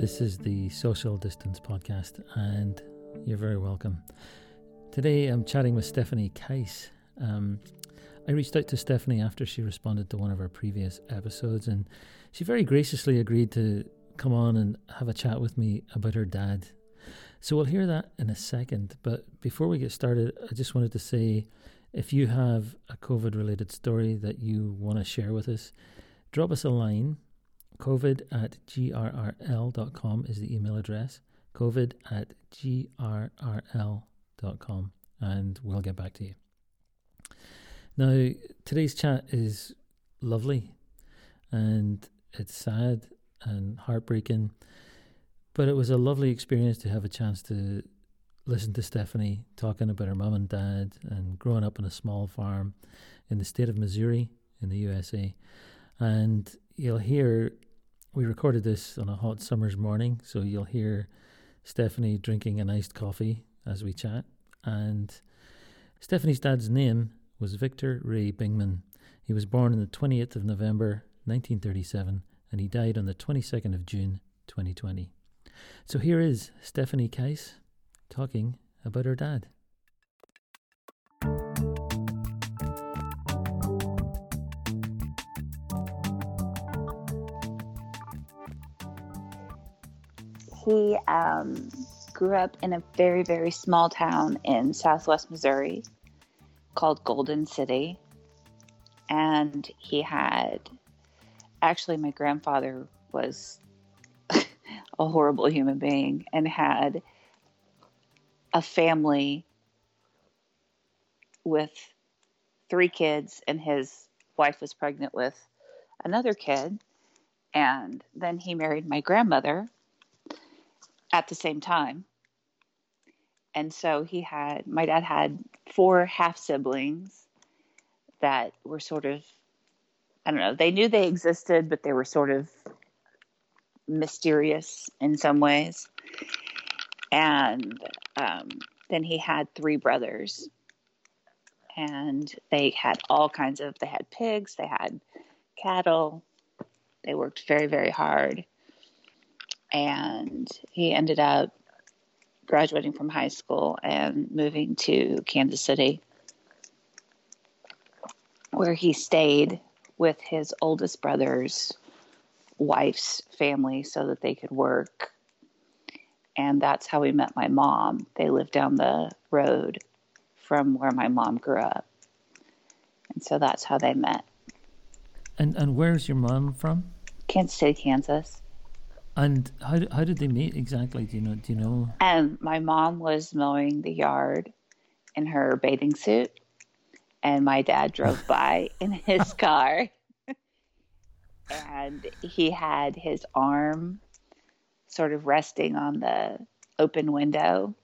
This is the Social Distance Podcast, and you're very welcome. Today I'm chatting with Stephanie Kice. Um, I reached out to Stephanie after she responded to one of our previous episodes, and she very graciously agreed to come on and have a chat with me about her dad. So we'll hear that in a second. But before we get started, I just wanted to say if you have a COVID related story that you want to share with us, drop us a line. COVID at grrl.com is the email address. COVID at grrl.com, and we'll get back to you. Now, today's chat is lovely and it's sad and heartbreaking, but it was a lovely experience to have a chance to listen to Stephanie talking about her mum and dad and growing up on a small farm in the state of Missouri in the USA. And you'll hear, we recorded this on a hot summer's morning, so you'll hear Stephanie drinking an iced coffee as we chat. And Stephanie's dad's name was Victor Ray Bingman. He was born on the 28th of November 1937 and he died on the 22nd of June 2020. So here is Stephanie Kice talking about her dad. He um, grew up in a very, very small town in southwest Missouri called Golden City. And he had actually, my grandfather was a horrible human being and had a family with three kids, and his wife was pregnant with another kid. And then he married my grandmother at the same time. And so he had, my dad had four half siblings that were sort of, I don't know, they knew they existed, but they were sort of mysterious in some ways. And um, then he had three brothers. And they had all kinds of, they had pigs, they had cattle, they worked very, very hard. And he ended up graduating from high school and moving to Kansas City, where he stayed with his oldest brother's wife's family so that they could work. And that's how we met my mom. They lived down the road from where my mom grew up. And so that's how they met. And and where's your mom from? Kansas City, Kansas. And how how did they meet exactly? Do you know? Do you know? And my mom was mowing the yard in her bathing suit, and my dad drove by in his car, and he had his arm sort of resting on the open window,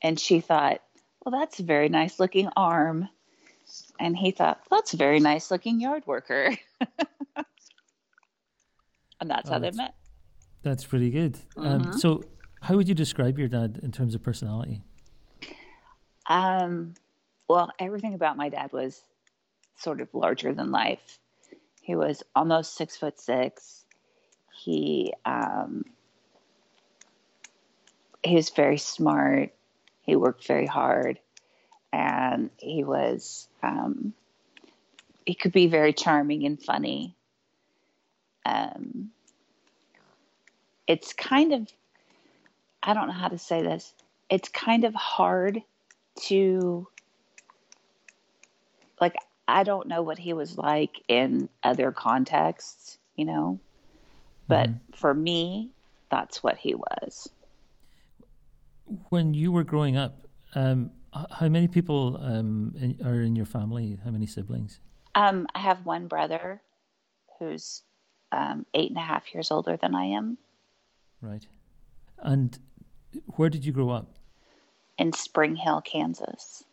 and she thought, "Well, that's a very nice looking arm," and he thought, well, "That's a very nice looking yard worker," and that's Oh, how they oh, that's- met. That's pretty good. Um, so, how would you describe your dad in terms of personality? Um, well, everything about my dad was sort of larger than life. He was almost six foot six. He um, he was very smart. He worked very hard, and he was um, he could be very charming and funny. Um, it's kind of I don't know how to say this. It's kind of hard to like I don't know what he was like in other contexts, you know. But for me, that's what he was. When you were growing up, um, how many people um, in, are in your family? How many siblings? Um, I have one brother who's um, eight and a half years older than I am Right. And where did you grow up? in Spring Hill, Kansas.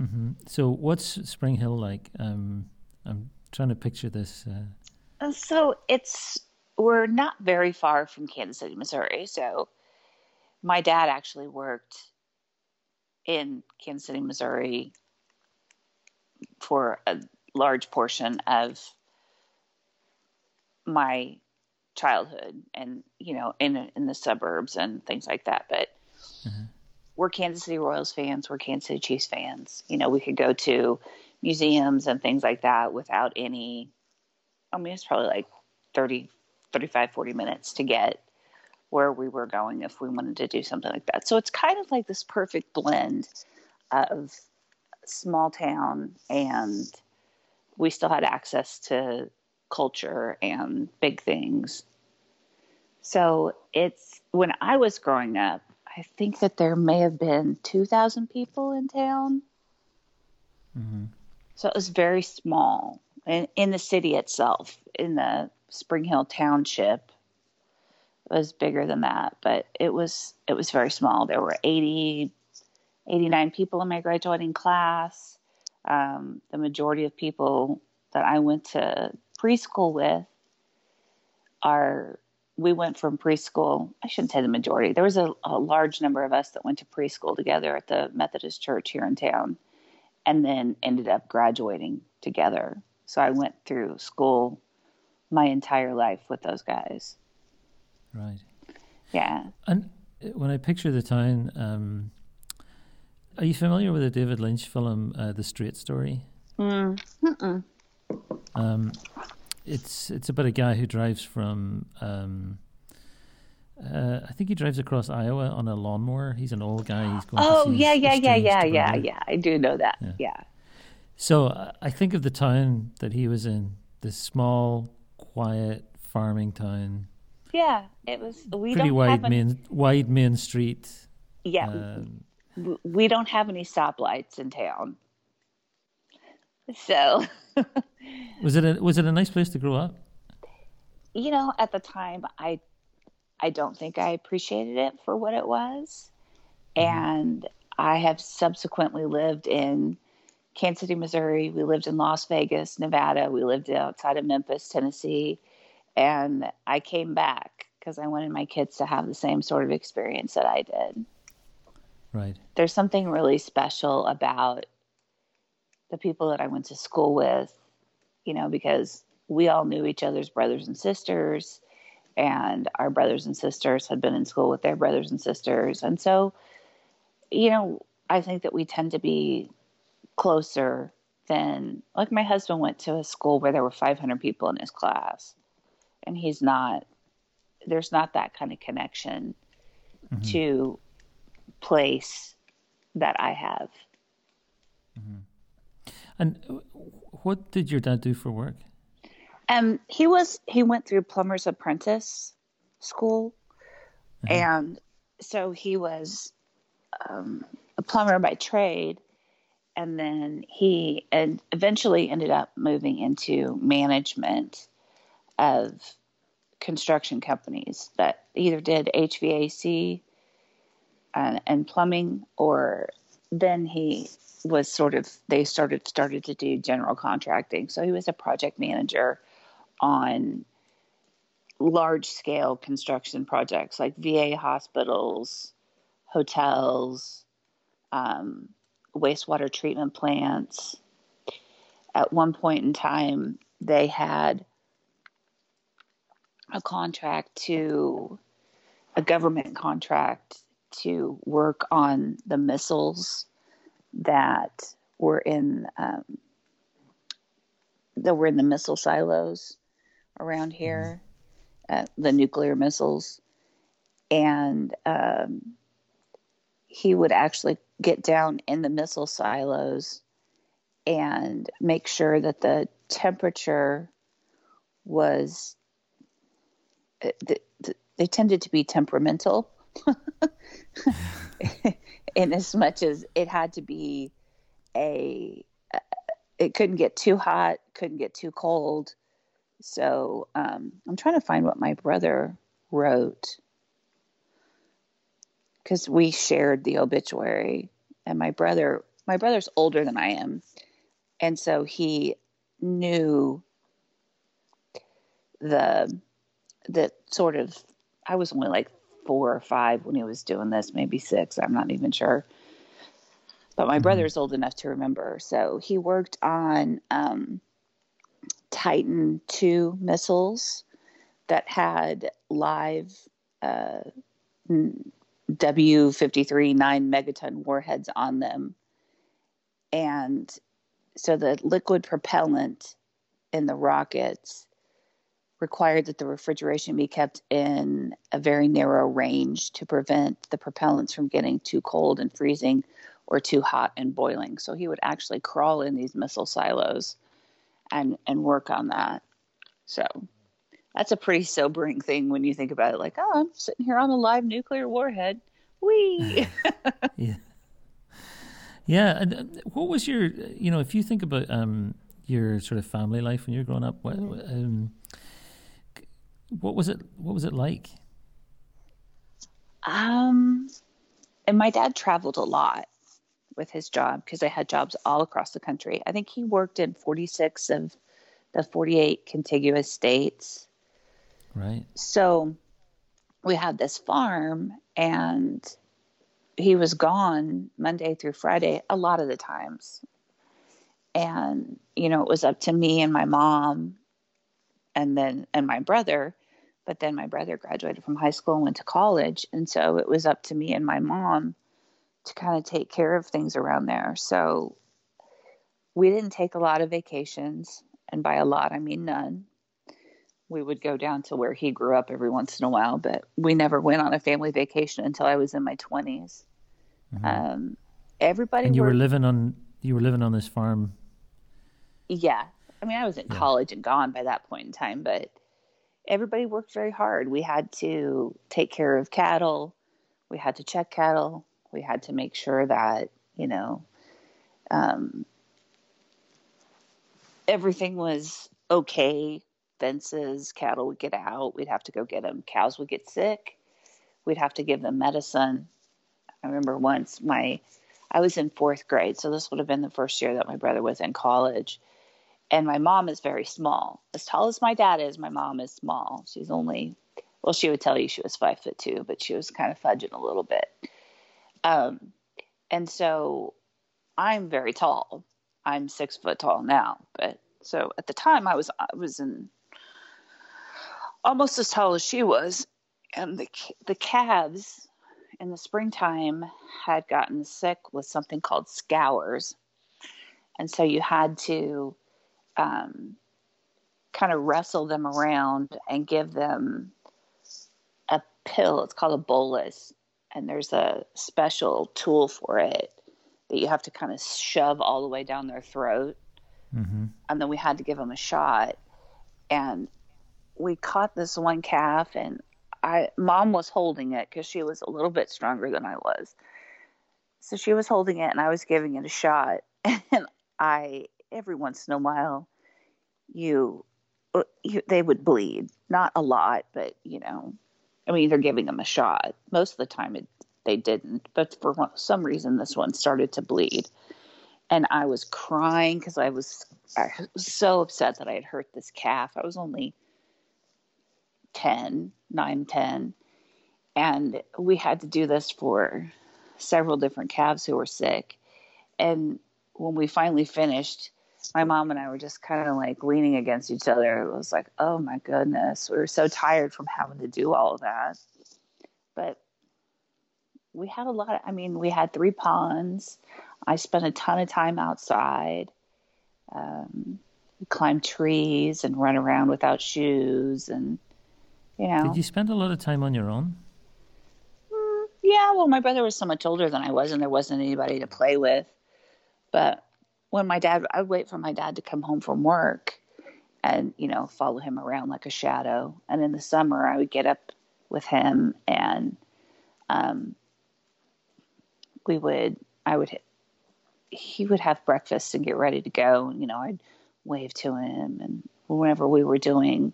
Mm-hmm. So, what's Spring Hill like? Um, I'm trying to picture this. Uh, Uh, So it's we're not very far from Kansas City, Missouri. So my dad actually worked in Kansas City, Missouri for a large portion of my childhood and you know in in the suburbs and things like that. But mm-hmm. we're Kansas City Royals fans. We're Kansas City Chiefs fans. You know we could go to museums and things like that without any I mean it's probably like 30 35 40 minutes to get where we were going if we wanted to do something like that. So it's kind of like this perfect blend of small town and we still had access to culture and big things. So it's when I was growing up, I think that there may have been 2,000 people in town. Mm-hmm. So it was very small in, in the city itself, in the Spring Hill Township. It was bigger than that, but it was it was very small. There were 80, 89 people in my graduating class. Um, the majority of people that I went to preschool with are we went from preschool i shouldn't say the majority there was a, a, large number of us that went to preschool together at the methodist church here in town and then ended up graduating together. So i went through school my entire life with those guys. Right. Yeah. And when i picture the town um, are you familiar with the david lynch film uh, the straight story? Mm. Um, it's it's about a guy who drives from. Um, uh, I think he drives across Iowa on a lawnmower. He's an old guy. He's going. Oh yeah, yeah, yeah, yeah, yeah, yeah. I do know that. Yeah. yeah. So uh, I think of the town that he was in. This small, quiet farming town. Yeah, it was. We pretty wide main wide main street. Yeah, um, we don't have any stoplights in town. So was it a was it a nice place to grow up? You know, at the time I I don't think I appreciated it for what it was. Mm-hmm. And I have subsequently lived in Kansas City, Missouri. We lived in Las Vegas, Nevada. We lived outside of Memphis, Tennessee. And I came back because I wanted my kids to have the same sort of experience that I did. Right. There's something really special about the people that I went to school with, you know, because we all knew each other's brothers and sisters, and our brothers and sisters had been in school with their brothers and sisters. And so, you know, I think that we tend to be closer than, like, my husband went to a school where there were 500 people in his class, and he's not, there's not that kind of connection mm-hmm. to place that I have. Mm-hmm. And what did your dad do for work? Um, he was he went through plumber's apprentice school, uh-huh. and so he was um, a plumber by trade, and then he and eventually ended up moving into management of construction companies that either did HVAC and, uh, and plumbing, or then he was sort of they started started to do general contracting. So he was a project manager on large scale construction projects like VA hospitals, hotels, um, wastewater treatment plants. At one point in time, they had a contract to a government contract to work on the missiles that were in um, that were in the missile silos around mm-hmm. here, uh, the nuclear missiles, and um, he would actually get down in the missile silos and make sure that the temperature was uh, they tended to be temperamental in as much as it had to be a it couldn't get too hot couldn't get too cold. So um, i'm trying to find what my brother wrote. Because we shared the obituary and my brother my brother's older than i am. And so he knew the the sort of i was only like four or five when he was doing this, maybe six. I'm not even sure. But my mm-hmm. brother's old enough to remember. So he worked on um, Titan II missiles that had live uh, W53 nine megaton warheads on them. And so the liquid propellant in the rockets required that the refrigeration be kept in a very narrow range to prevent the propellants from getting too cold and freezing or too hot and boiling. So he would actually crawl in these missile silos and and work on that. So that's a pretty sobering thing when you think about it. Like, oh, I'm sitting here on a live nuclear warhead. Wee. yeah. Yeah. And uh, what was your, you know, if you think about um, your sort of family life when you were growing up, what, um, what was it? What was it like? Um, and my dad traveled a lot with his job because I had jobs all across the country. I think he worked in 46 of the 48 contiguous states. Right. So we had this farm and he was gone Monday through Friday a lot of the times. And, you know, it was up to me and my mom and then, and my brother. But then my brother graduated from high school and went to college. And so it was up to me and my mom to kind of take care of things around there. So we didn't take a lot of vacations. And by a lot, I mean none we would go down to where he grew up every once in a while, but we never went on a family vacation until I was in my 20s. Mm-hmm. Um, everybody. And you worked, were living on you were living on this farm. Yeah, I mean, I was in yeah. college and gone by that point in time, but everybody worked very hard. We had to take care of cattle. We had to check cattle. We had to make sure that you know um, everything was okay fences, cattle would get out. We'd have to go get them. Cows would get sick. We'd have to give them medicine. I remember once my, I was in fourth grade, so this would have been the first year that my brother was in college. And my mom is very small. As tall as my dad is, my mom is small. She's only, well, she would tell you she was five foot two, but she was kind of fudging a little bit. Um, and so I'm very tall. I'm six foot tall now, but so at the time I was I was in almost as tall as she was, and the the calves in the springtime had gotten sick with something called scours, and so you had to um, kind of wrestle them around and give them a pill. It's called a bolus, and there's a special tool for it that you have to kind of shove all the way down their throat. Mm-hmm. And then we had to give them a shot. And we caught this one calf and I mom was holding it because she was a little bit stronger than I was. So she was holding it and I was giving it a shot. And I every once in a while you, uh, you they would bleed. Not a lot, but you know, I mean they're giving them a shot. Most of the time it, they didn't, but for some reason this one started to bleed. And I was crying because I was I was so upset that I had hurt this calf. I was only 10, 9, 10. And we had to do this for several different calves who were sick. And when we finally finished, my mom and I were just kind of like leaning against each other. It was like, oh my goodness, we were so tired from having to do all of that. But we had a lot of, I mean, we had three ponds. I spent a ton of time outside. Um, we climbed trees and run around without shoes and you know. Did you spend a lot of time on your own? Mm, yeah, well, my brother was so much older than I was, and there wasn't anybody to play with. But when my dad, I'd wait for my dad to come home from work and, you know, follow him around like a shadow. And in the summer, I would get up with him and um, we would, I would, he would have breakfast and get ready to go. And, you know, I'd wave to him. And whenever we were doing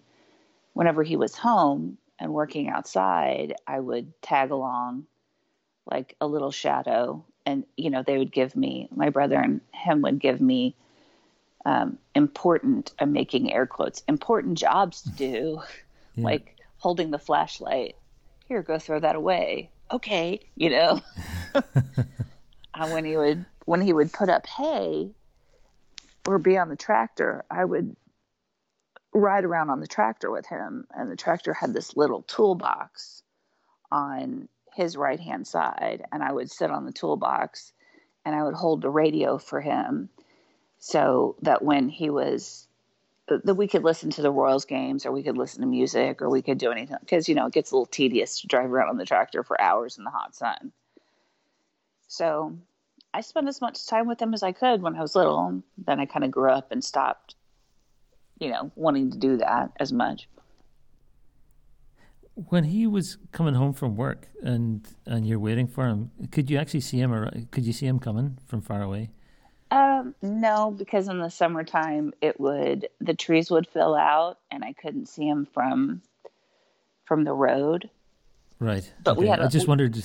whenever he was home and working outside, I would tag along like a little shadow. And, you know, they would give me, my brother and him would give me um, important, I'm making air quotes, important jobs to do, yeah. like holding the flashlight. Here, go throw that away. Okay, you know. and when he would when he would put up hay or be on the tractor, I would ride around on the tractor with him, and the tractor had this little toolbox on his right hand side, and I would sit on the toolbox and I would hold the radio for him so that when he was that we could listen to the Royals games or we could listen to music or we could do anything because you know it gets a little tedious to drive around on the tractor for hours in the hot sun. So I spent as much time with him as I could when I was little. Then I kind of grew up and stopped, you know, wanting to do that as much. When he was coming home from work and and you're waiting for him, could you actually see him or could you see him coming from far away? Um, no, because in the summertime it would the trees would fill out and I couldn't see him from from the road. Right. But okay. we had. A, I just wondered.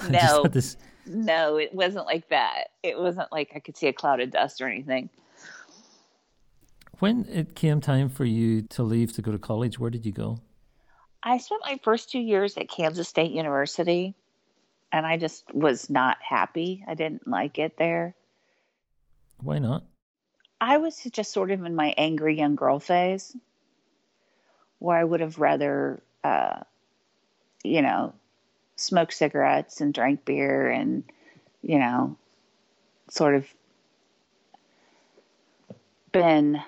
I no, just no, it wasn't like that. It wasn't like I could see a cloud of dust or anything. When it came time for you to leave to go to college, where did you go? I spent my first two years at Kansas State University, and I just was not happy. I didn't like it there. Why not? I was just sort of in my angry young girl phase where I would have rather, uh, you know, smoked cigarettes and drank beer and, you know, sort of been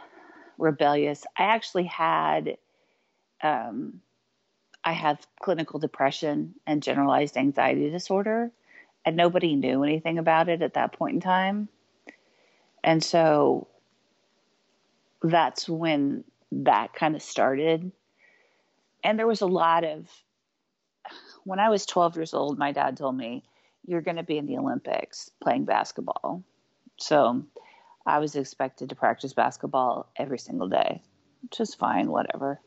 rebellious. I actually had um, I have clinical depression and generalized anxiety disorder, and nobody knew anything about it at that point in time. And so that's when that kind of started. And there was a lot of, when I was 12 years old, my dad told me, You're going to be in the Olympics playing basketball. So I was expected to practice basketball every single day, which is fine, whatever.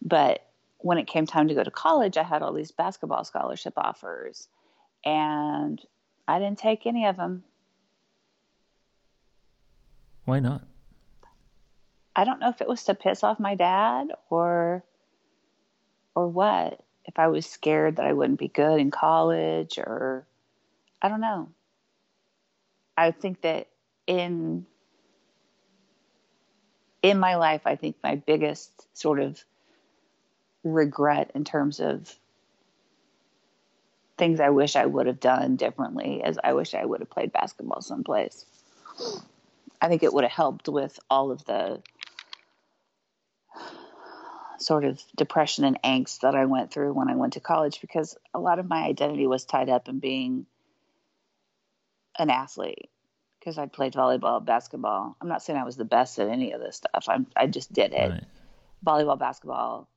But when it came time to go to college, I had all these basketball scholarship offers, and I didn't take any of them. Why not? I don't know if it was to piss off my dad or or what. If I was scared that I wouldn't be good in college or I don't know. I think that in in my life, I think my biggest sort of regret in terms of things I wish I would have done differently as I wish I would have played basketball someplace. I think it would have helped with all of the sort of depression and angst that I went through when I went to college because a lot of my identity was tied up in being an athlete because I played volleyball, basketball. I'm not saying I was the best at any of this stuff. I'm I just did it. Right. Volleyball, basketball,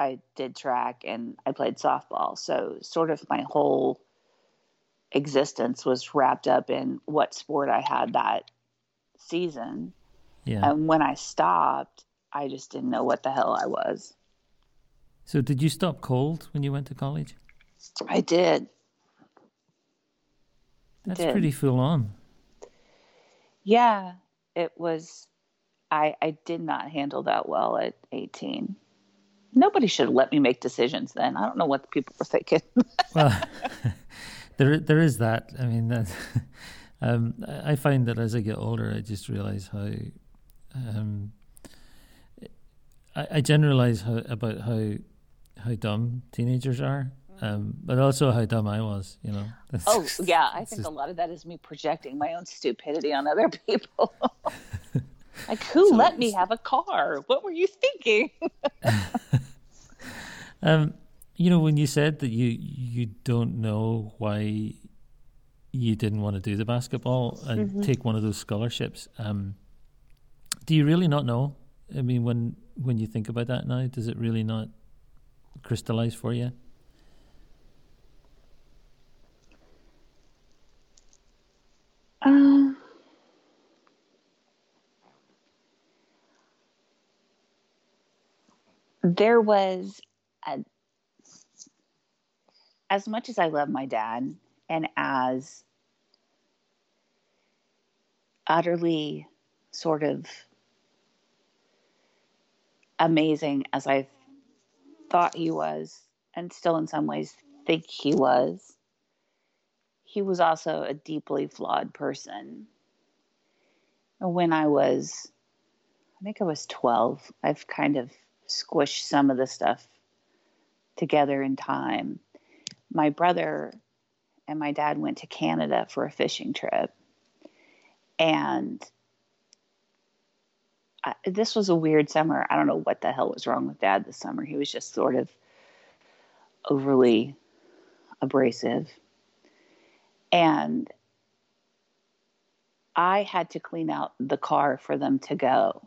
I did track and I played softball. So sort of my whole existence was wrapped up in what sport I had that season. Yeah. And when I stopped, I just didn't know what the hell I was. So did you stop cold when you went to college? I did. That's did. pretty full on. Yeah, it was I I did not handle that well at 18 nobody should have let me make decisions then. I don't know what the people were thinking. well, there there is that. I mean, that, um, I find that as I get older, I just realize how. Um, I, I generalize how, about how how dumb teenagers are, um, but also how dumb I was. You know. oh yeah, I think just, a lot of that is me projecting my own stupidity on other people. Like, who so let me have a car? What were you thinking? um, you know, when you said that you you don't know why you didn't want to do the basketball and mm-hmm. take one of those scholarships, um, do you really not know? I mean, when when you think about that now, does it really not crystallize for you? Um, there was a, as much as I love my dad and as utterly sort of amazing as I thought he was, and still in some ways think he was, he was also a deeply flawed person. When I was I think I was 12. I've kind of squished some of the stuff together in time. My brother and my dad went to Canada for a fishing trip. And I, this was a weird summer. I don't know what the hell was wrong with dad this summer. He was just sort of overly abrasive. And I had to clean out the car for them to go.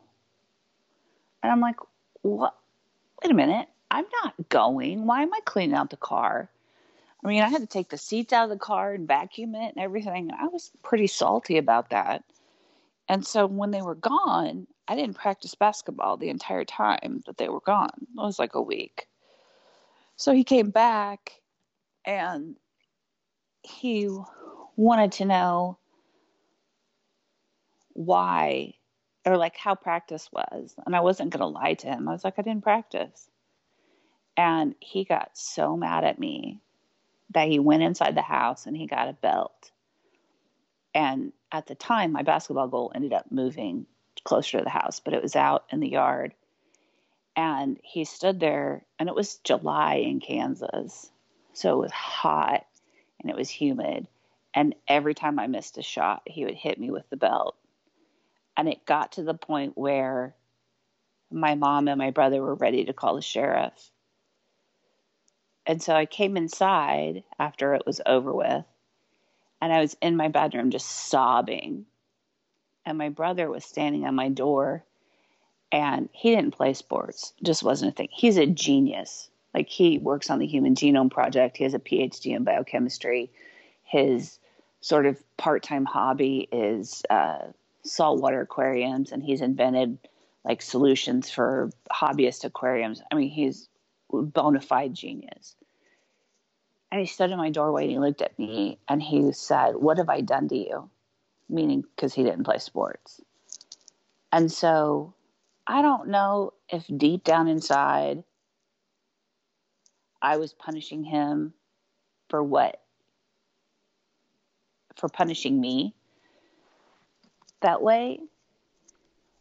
And I'm like, what? Wait a minute. I'm not going. Why am I cleaning out the car? I mean, I had to take the seats out of the car and vacuum it and everything. I was pretty salty about that. And so when they were gone, I didn't practice basketball the entire time that they were gone. It was like a week. So he came back and he wanted to know why or like how practice was. And I wasn't going to lie to him. I was like, I didn't practice. And he got so mad at me that he went inside the house and he got a belt. And at the time, my basketball goal ended up moving closer to the house, but it was out in the yard. And he stood there, and it was July in Kansas. So it was hot and it was humid. And every time I missed a shot, he would hit me with the belt. And it got to the point where my mom and my brother were ready to call the sheriff. And so I came inside after it was over with, and I was in my bedroom just sobbing. And my brother was standing on my door, and he didn't play sports, just wasn't a thing. He's a genius. Like he works on the Human Genome Project, he has a PhD in biochemistry. His sort of part time hobby is uh, saltwater aquariums, and he's invented like solutions for hobbyist aquariums. I mean, he's bona fide genius. And he stood in my doorway and he looked at me and he said, What have I done to you? Meaning, because he didn't play sports. And so I don't know if deep down inside I was punishing him for what? For punishing me that way.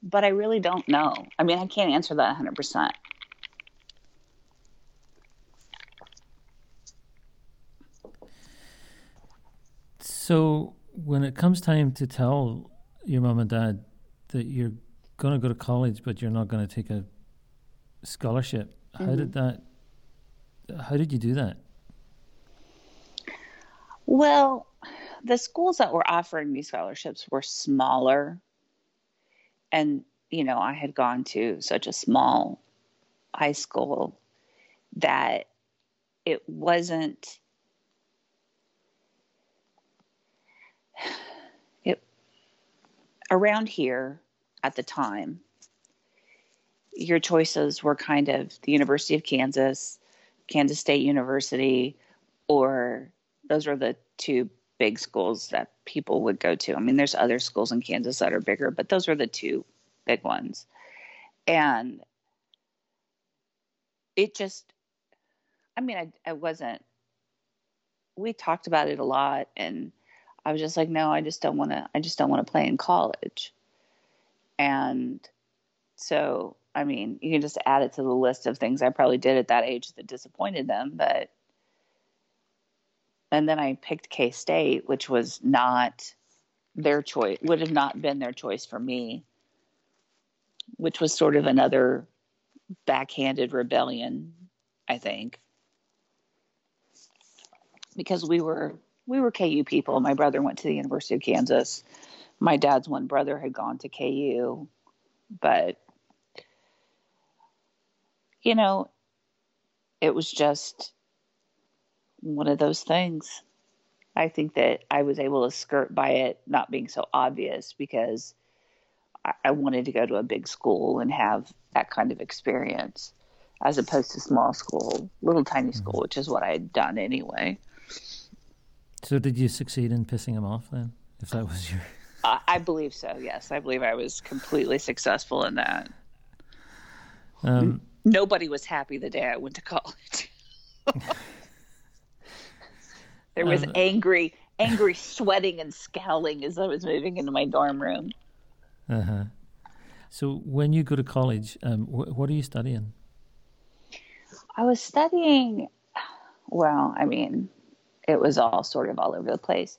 But I really don't know. I mean, I can't answer that 100%. So when it comes time to tell your mom and dad that you're going to go to college, but you're not going to take a scholarship, mm-hmm. how did that? How did you do that? Well, the schools that were offering me scholarships were smaller, and you know I had gone to such a small high school that it wasn't it around here at the time, your choices were kind of the University of Kansas, Kansas State University, or those were the two big schools that people would go to. I mean, there's other schools in Kansas that are bigger, but those were the two big ones. And it just, I mean, I, I wasn't, we talked about it a lot and I was just like, no, I just don't want to. I just don't want to play in college. And so, I mean, you can just add it to the list of things I probably did at that age that disappointed them. But and then I picked K State, which was not their choice. Would have not been their choice for me. Which was sort of another backhanded rebellion, I think, because we were we were KU people. My brother went to the University of Kansas. My dad's one brother had gone to KU, but you know, it was just one of those things. I think that I was able to skirt by it not being so obvious because I, I wanted to go to a big school and have that kind of experience as opposed to small school, little tiny school, mm-hmm. which is what I had done anyway. So, did you succeed in pissing him off then? If that was your. Uh, I believe so. Yes, I believe I was completely successful in that. Um, Nobody was happy the day I went to college. there was um, angry, angry sweating and scowling as I was moving into my dorm room. Uh huh. So when you go to college, um, wh- what are you studying? I was studying, well, I mean, it was all sort of all over the place.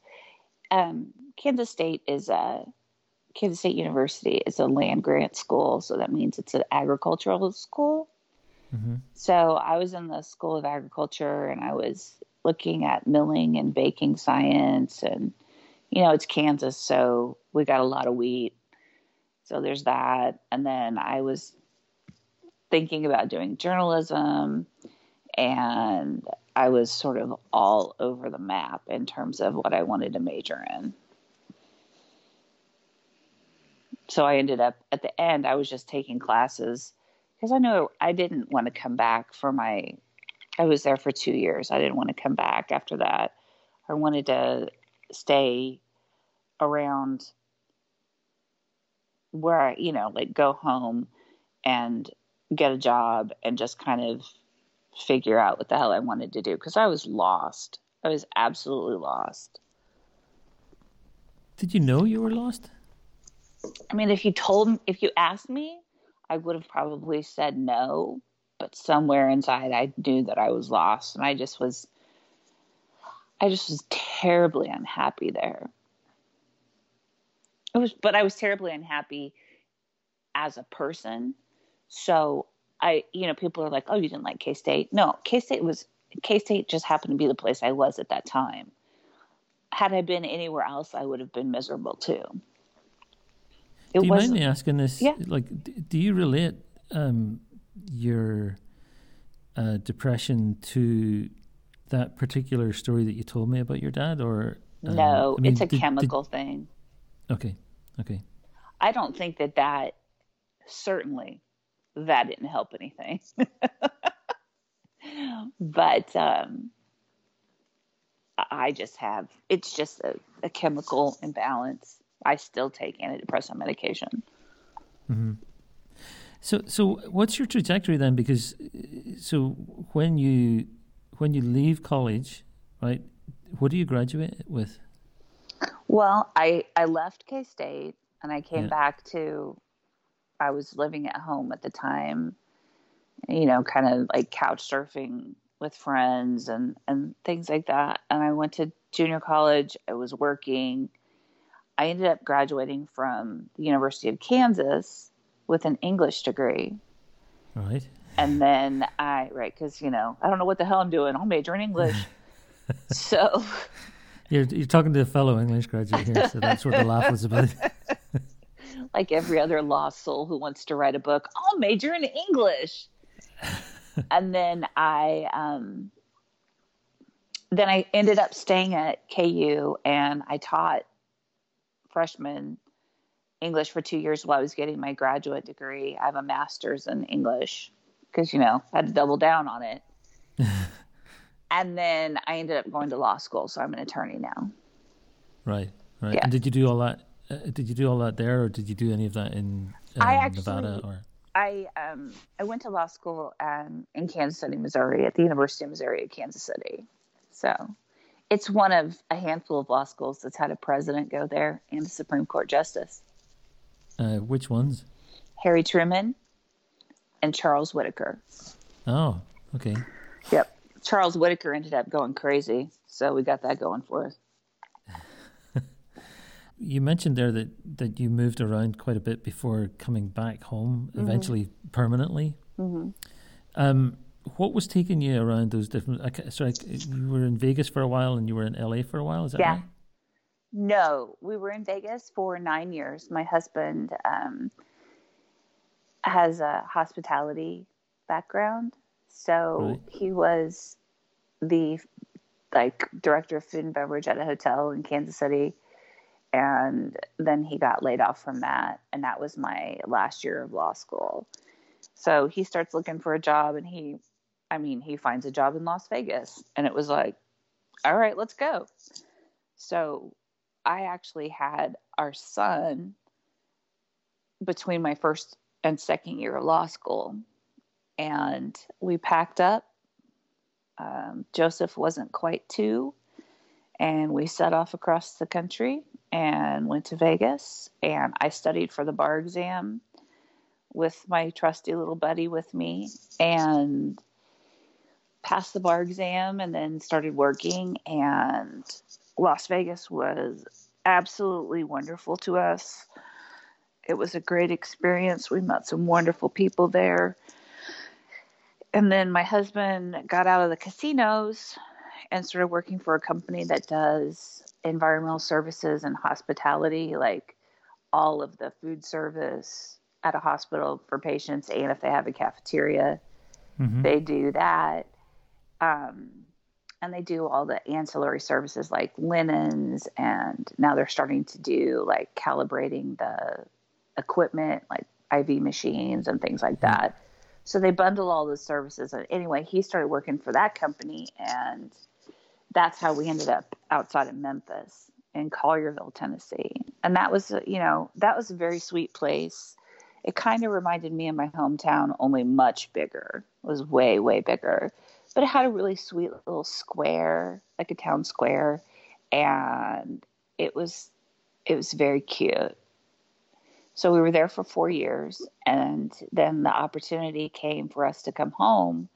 Um, Kansas State is a Kansas State University is a land grant school, so that means it's an agricultural school. Mm-hmm. So I was in the School of Agriculture, and I was looking at milling and baking science, and you know it's Kansas, so we got a lot of wheat. So there's that, and then I was thinking about doing journalism, and I was sort of all over the map in terms of what I wanted to major in. So I ended up at the end, I was just taking classes because I knew I didn't want to come back for my, I was there for two years. I didn't want to come back after that. I wanted to stay around where I, you know, like go home and get a job and just kind of figure out what the hell I wanted to do because I was lost. I was absolutely lost. Did you know you were lost? I mean, if you told me, if you asked me, I would have probably said no, but somewhere inside I knew that I was lost and I just was I just was terribly unhappy there. It was but I was terribly unhappy as a person. So I, you know, people are like, "Oh, you didn't like K State." No, K State was K State just happened to be the place I was at that time. Had I been anywhere else, I would have been miserable too. It do you mind me asking this? Yeah. Like, do you relate um, your uh, depression to that particular story that you told me about your dad, or um, no? I mean, it's a did, chemical did... thing. Okay. Okay. I don't think that that certainly that didn't help anything. but um, I just have it's just a, a, chemical imbalance. I still take antidepressant medication. Mm-hmm. So, so what's your trajectory then? Because so when you when you leave college, right? What do you graduate with? Well, I I left K State and I came yeah. back to I was living at home at the time, you know, kind of like couch surfing with friends and, and things like that. And I went to junior college. I was working. I ended up graduating from the University of Kansas with an English degree. Right. And then I, right, because, you know, I don't know what the hell I'm doing. I'll major in English. so. You're, you're talking to a fellow English graduate here, so that's what the laugh was about. like every other lost soul who wants to write a book, I'll major in English. and then I um, then I ended up staying at KU and I taught freshman English for two years while I was getting my graduate degree. I have a master's in English because you know I had to double down on it. and then I ended up going to law school, so I'm an attorney now. Right, right. Yeah. And did you do all that uh, did you do all that there, or did you do any of that in um, I actually, Nevada? Or I um I went to law school um, in Kansas City, Missouri, at the University of Missouri at Kansas City. So it's one of a handful of law schools that's had a president go there and a Supreme Court justice. Uh, which ones? Harry Truman and Charles Whittaker. Oh, okay. Yep. Charles Whittaker ended up going crazy, so we got that going for us you mentioned there that, that you moved around quite a bit before coming back home, mm-hmm. eventually permanently. Mm-hmm. Um, what was taking you around those different? I sorry, you were in Vegas for a while and you were in LA for a while. Is that yeah. right? No, we were in Vegas for nine years. My husband um, has a hospitality background, so right. he was the like director of food and beverage at a hotel in Kansas City. And then he got laid off from that. And that was my last year of law school. So he starts looking for a job and he i mean he finds a job in las vegas. And it was like all right let's go. So i actually had our son between my first and second year of law school and we packed up. Um, joseph wasn't quite two and we set off across the country and went to Vegas and I studied for the bar exam with my trusty little buddy with me and passed the bar exam and then started working and Las Vegas was absolutely wonderful to us. It was a great experience. We met some wonderful people there. And then my husband got out of the casinos and started working for a company that does environmental services and hospitality, like all of the food service at a hospital for patients, and if they have a cafeteria, mm-hmm. they do that. Um, and they do all the ancillary services like linens, and now they're starting to do like calibrating the equipment, like IV machines and things like mm-hmm. that. So they bundle all those services. And anyway, he started working for that company, and that's how we ended up outside of Memphis in Collierville, Tennessee. And that was, you know, that was a very sweet place. It kind of reminded me of my hometown, only much bigger. It was way, way bigger. But it had a really sweet little square, like a town square, and it was it was very cute. So we were there for 4 years and then the opportunity came for us to come home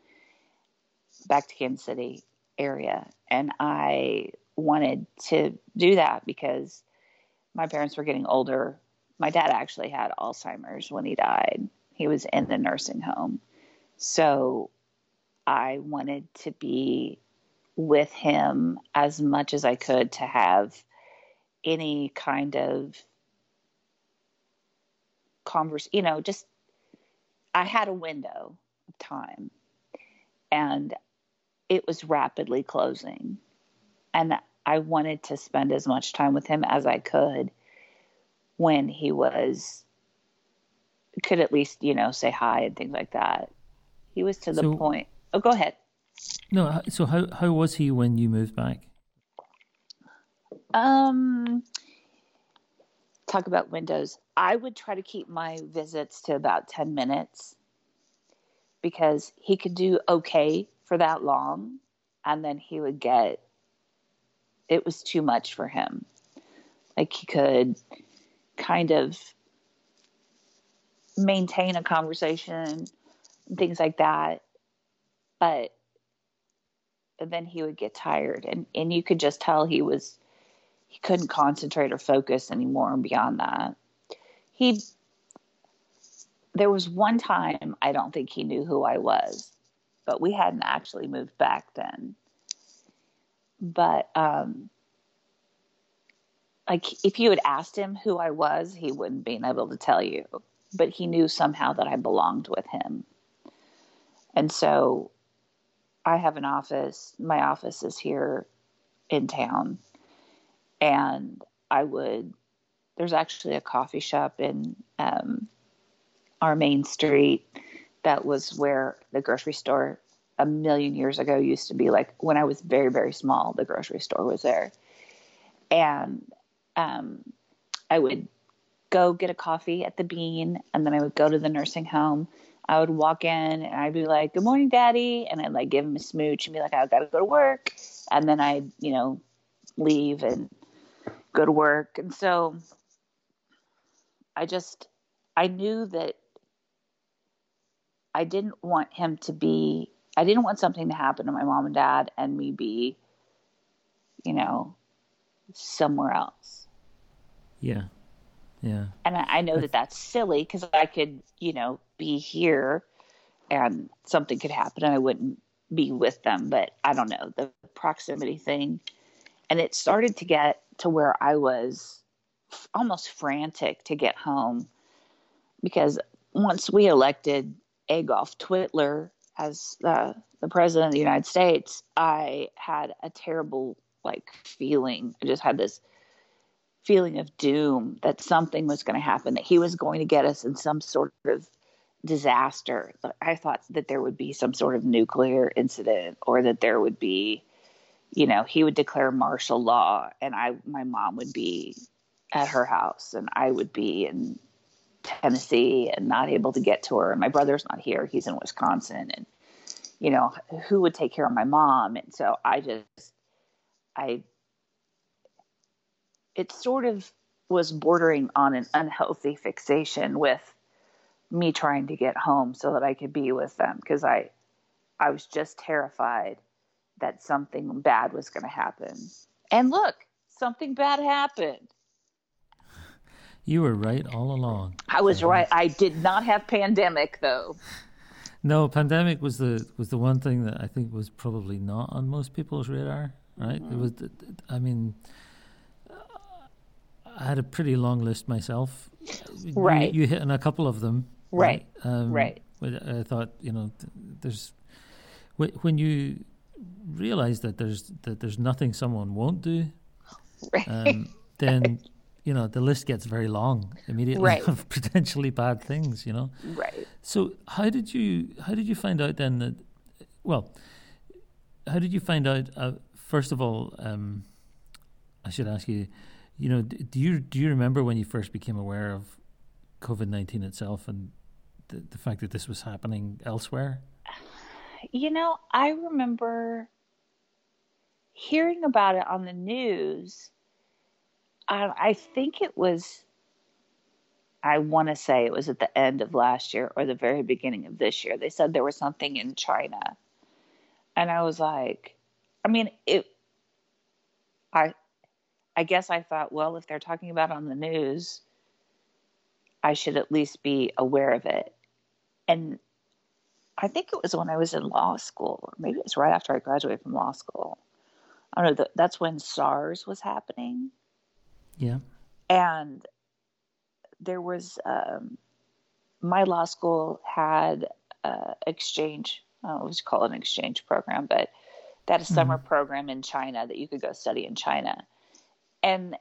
back to Kansas City area and I wanted to do that because my parents were getting older. My dad actually had Alzheimer's when he died. He was in the nursing home. So I wanted to be with him as much as I could to have any kind of converse, you know, just I had a window of time and it was rapidly closing. And I wanted to spend as much time with him as I could when he was could at least, you know, say hi and things like that. He was to the so, point. Oh, go ahead. No, so how how was he when you moved back? Um talk about windows. I would try to keep my visits to about 10 minutes because he could do okay for that long and then he would get it was too much for him like he could kind of maintain a conversation things like that but then he would get tired and and you could just tell he was he couldn't concentrate or focus anymore and beyond that he there was one time I don't think he knew who I was but we hadn't actually moved back then. But um, like if you had asked him who I was, he wouldn't been able to tell you. But he knew somehow that I belonged with him. And so I have an office. My office is here in town. And I would, there's actually a coffee shop in um, our main street that was where the grocery store a million years ago used to be like when I was very, very small, the grocery store was there. And um, I would go get a coffee at the bean and then I would go to the nursing home. I would walk in and I'd be like, Good morning, Daddy. And I'd like give him a smooch and be like, I've got to go to work. And then I'd, you know, leave and go to work. And so I just, I knew that I didn't want him to be, I didn't want something to happen to my mom and dad and me be, you know, somewhere else. Yeah. Yeah. And I, I know that that's silly because I could, you know, be here and something could happen and I wouldn't be with them. But I don't know, the proximity thing. And it started to get to where I was almost frantic to get home because once we elected Adolf Twitler as uh, the president of the United States, I had a terrible like feeling. I just had this feeling of doom that something was going to happen, that he was going to get us in some sort of disaster. I thought that there would be some sort of nuclear incident or that there would be, you know, he would declare martial law and I, my mom would be at her house and I would be in Tennessee and not able to get to her. And my brother's not here; he's in Wisconsin. And you know, who would take care of my mom? And so I just, I, it sort of was bordering on an unhealthy fixation with me trying to get home so that I could be with them because I I was just terrified that something bad was going to happen. And look, something bad happened. You were right all along. I was right. I did not have pandemic though. No, pandemic was the was the one thing that I think was probably not on most people's radar. Right? Mm-hmm. It was. I mean, I had a pretty long list myself. Right. You, you hit on a couple of them. Right. Right. Um, right. I thought you know, there's when you realize that there's that there's nothing someone won't do, right. um, then you know the list gets very long immediately right. of potentially bad things. You know, right. So how did you how did you find out then that? Well, how did you find out? Uh, first of all, um, I should ask you. You know, do you do you remember when you first became aware of COVID nineteen itself and the, the fact that this was happening elsewhere? You know, I remember hearing about it on the news. I, I think it was, I want to say it was at the end of last year or the very beginning of this year. They said there was something in China. And I was like, I mean, it, I, I guess I thought, well, if they're talking about on the news, I should at least be aware of it. And I think it was when I was in law school, or maybe it was right after I graduated from law school. I don't know. That's when SARS was happening. Yeah. And there was um, my law school had uh, exchange. I don't know what you call it an exchange program, but had a summer mm-hmm. program in China that you could go study in China. And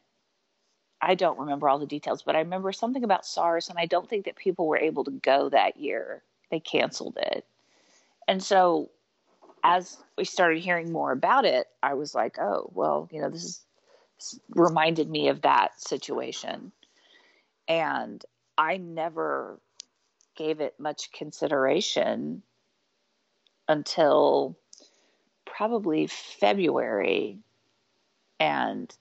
I don't remember all the details, but I remember something about SARS, and I don't think that people were able to go that year they canceled it. And so as we started hearing more about it, I was like, oh, well, you know, this is this reminded me of that situation. And I never gave it much consideration until probably February. And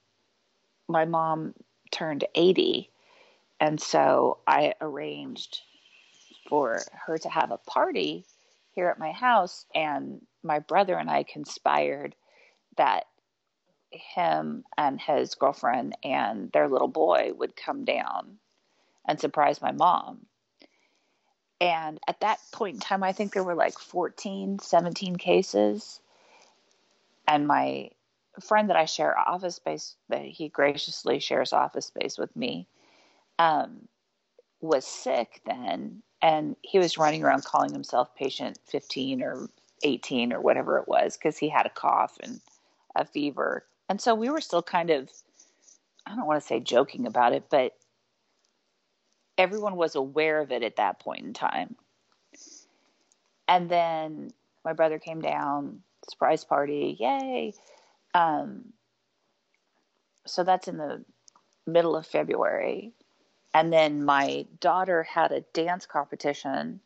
my mom turned 80. And so I arranged for her to have a party here at my house. And my brother and I conspired that him and his girlfriend and their little boy would come down and surprise my mom. And at that point in time, I think there were like 14, 17 cases. And my friend that I share office space, that he graciously shares office space with me, um, was sick then. And he was running around calling himself patient 15 or 18 or whatever it was because he had a cough and a fever. And so we were still kind of i don't want to say joking about it but everyone was aware of it at that point in time. And then my brother came down surprise party yay um, so that's in the middle of february and then my daughter had a dance competition.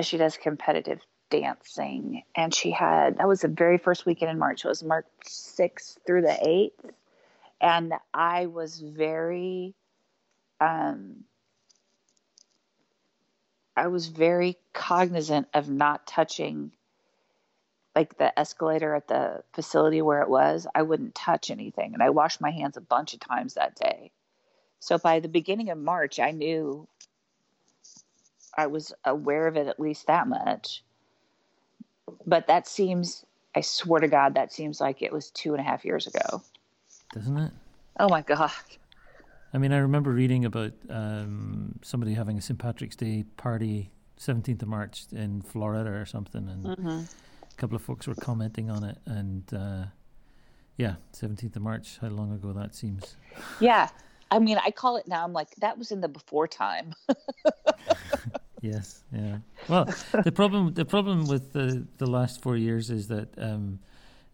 She does competitive dancing. And she had, that was the very first weekend in March. It was March 6th through the 8th. And I was very, um, I was very cognizant of not touching like the escalator at the facility where it was. I wouldn't touch anything. And I washed my hands a bunch of times that day. So by the beginning of March, I knew I was aware of it at least that much. But that seems, I swear to God, that seems like it was two and a half years ago. Doesn't it? Oh my God. I mean, I remember reading about um, somebody having a St. Patrick's Day party, 17th of March in Florida or something, and mm-hmm. A couple of folks were commenting on it. And uh, yeah, 17th of March, how long ago that seems. Yeah. I mean, I call it now. I'm like, that was in the before time. yes, yeah. Well, the problem the problem with the the last four years is that um,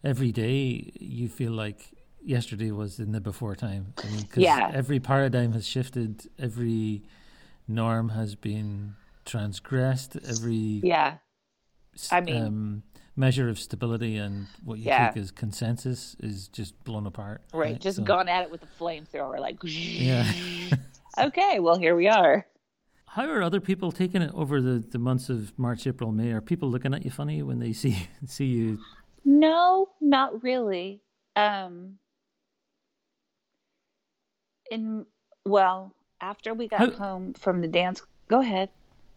every day you feel like yesterday was in the before time. I mean, cause yeah. Every paradigm has shifted. Every norm has been transgressed. Every yeah. I mean, um, measure of stability and what you yeah. take as consensus is just blown apart. Right, right? just so, gone at it with a flamethrower, like yeah. okay, well here we are. How are other people taking it over the, the months of March, April, May? Are people looking at you funny when they see see you? No, not really. Um, in well, after we got How, home from the dance, go ahead.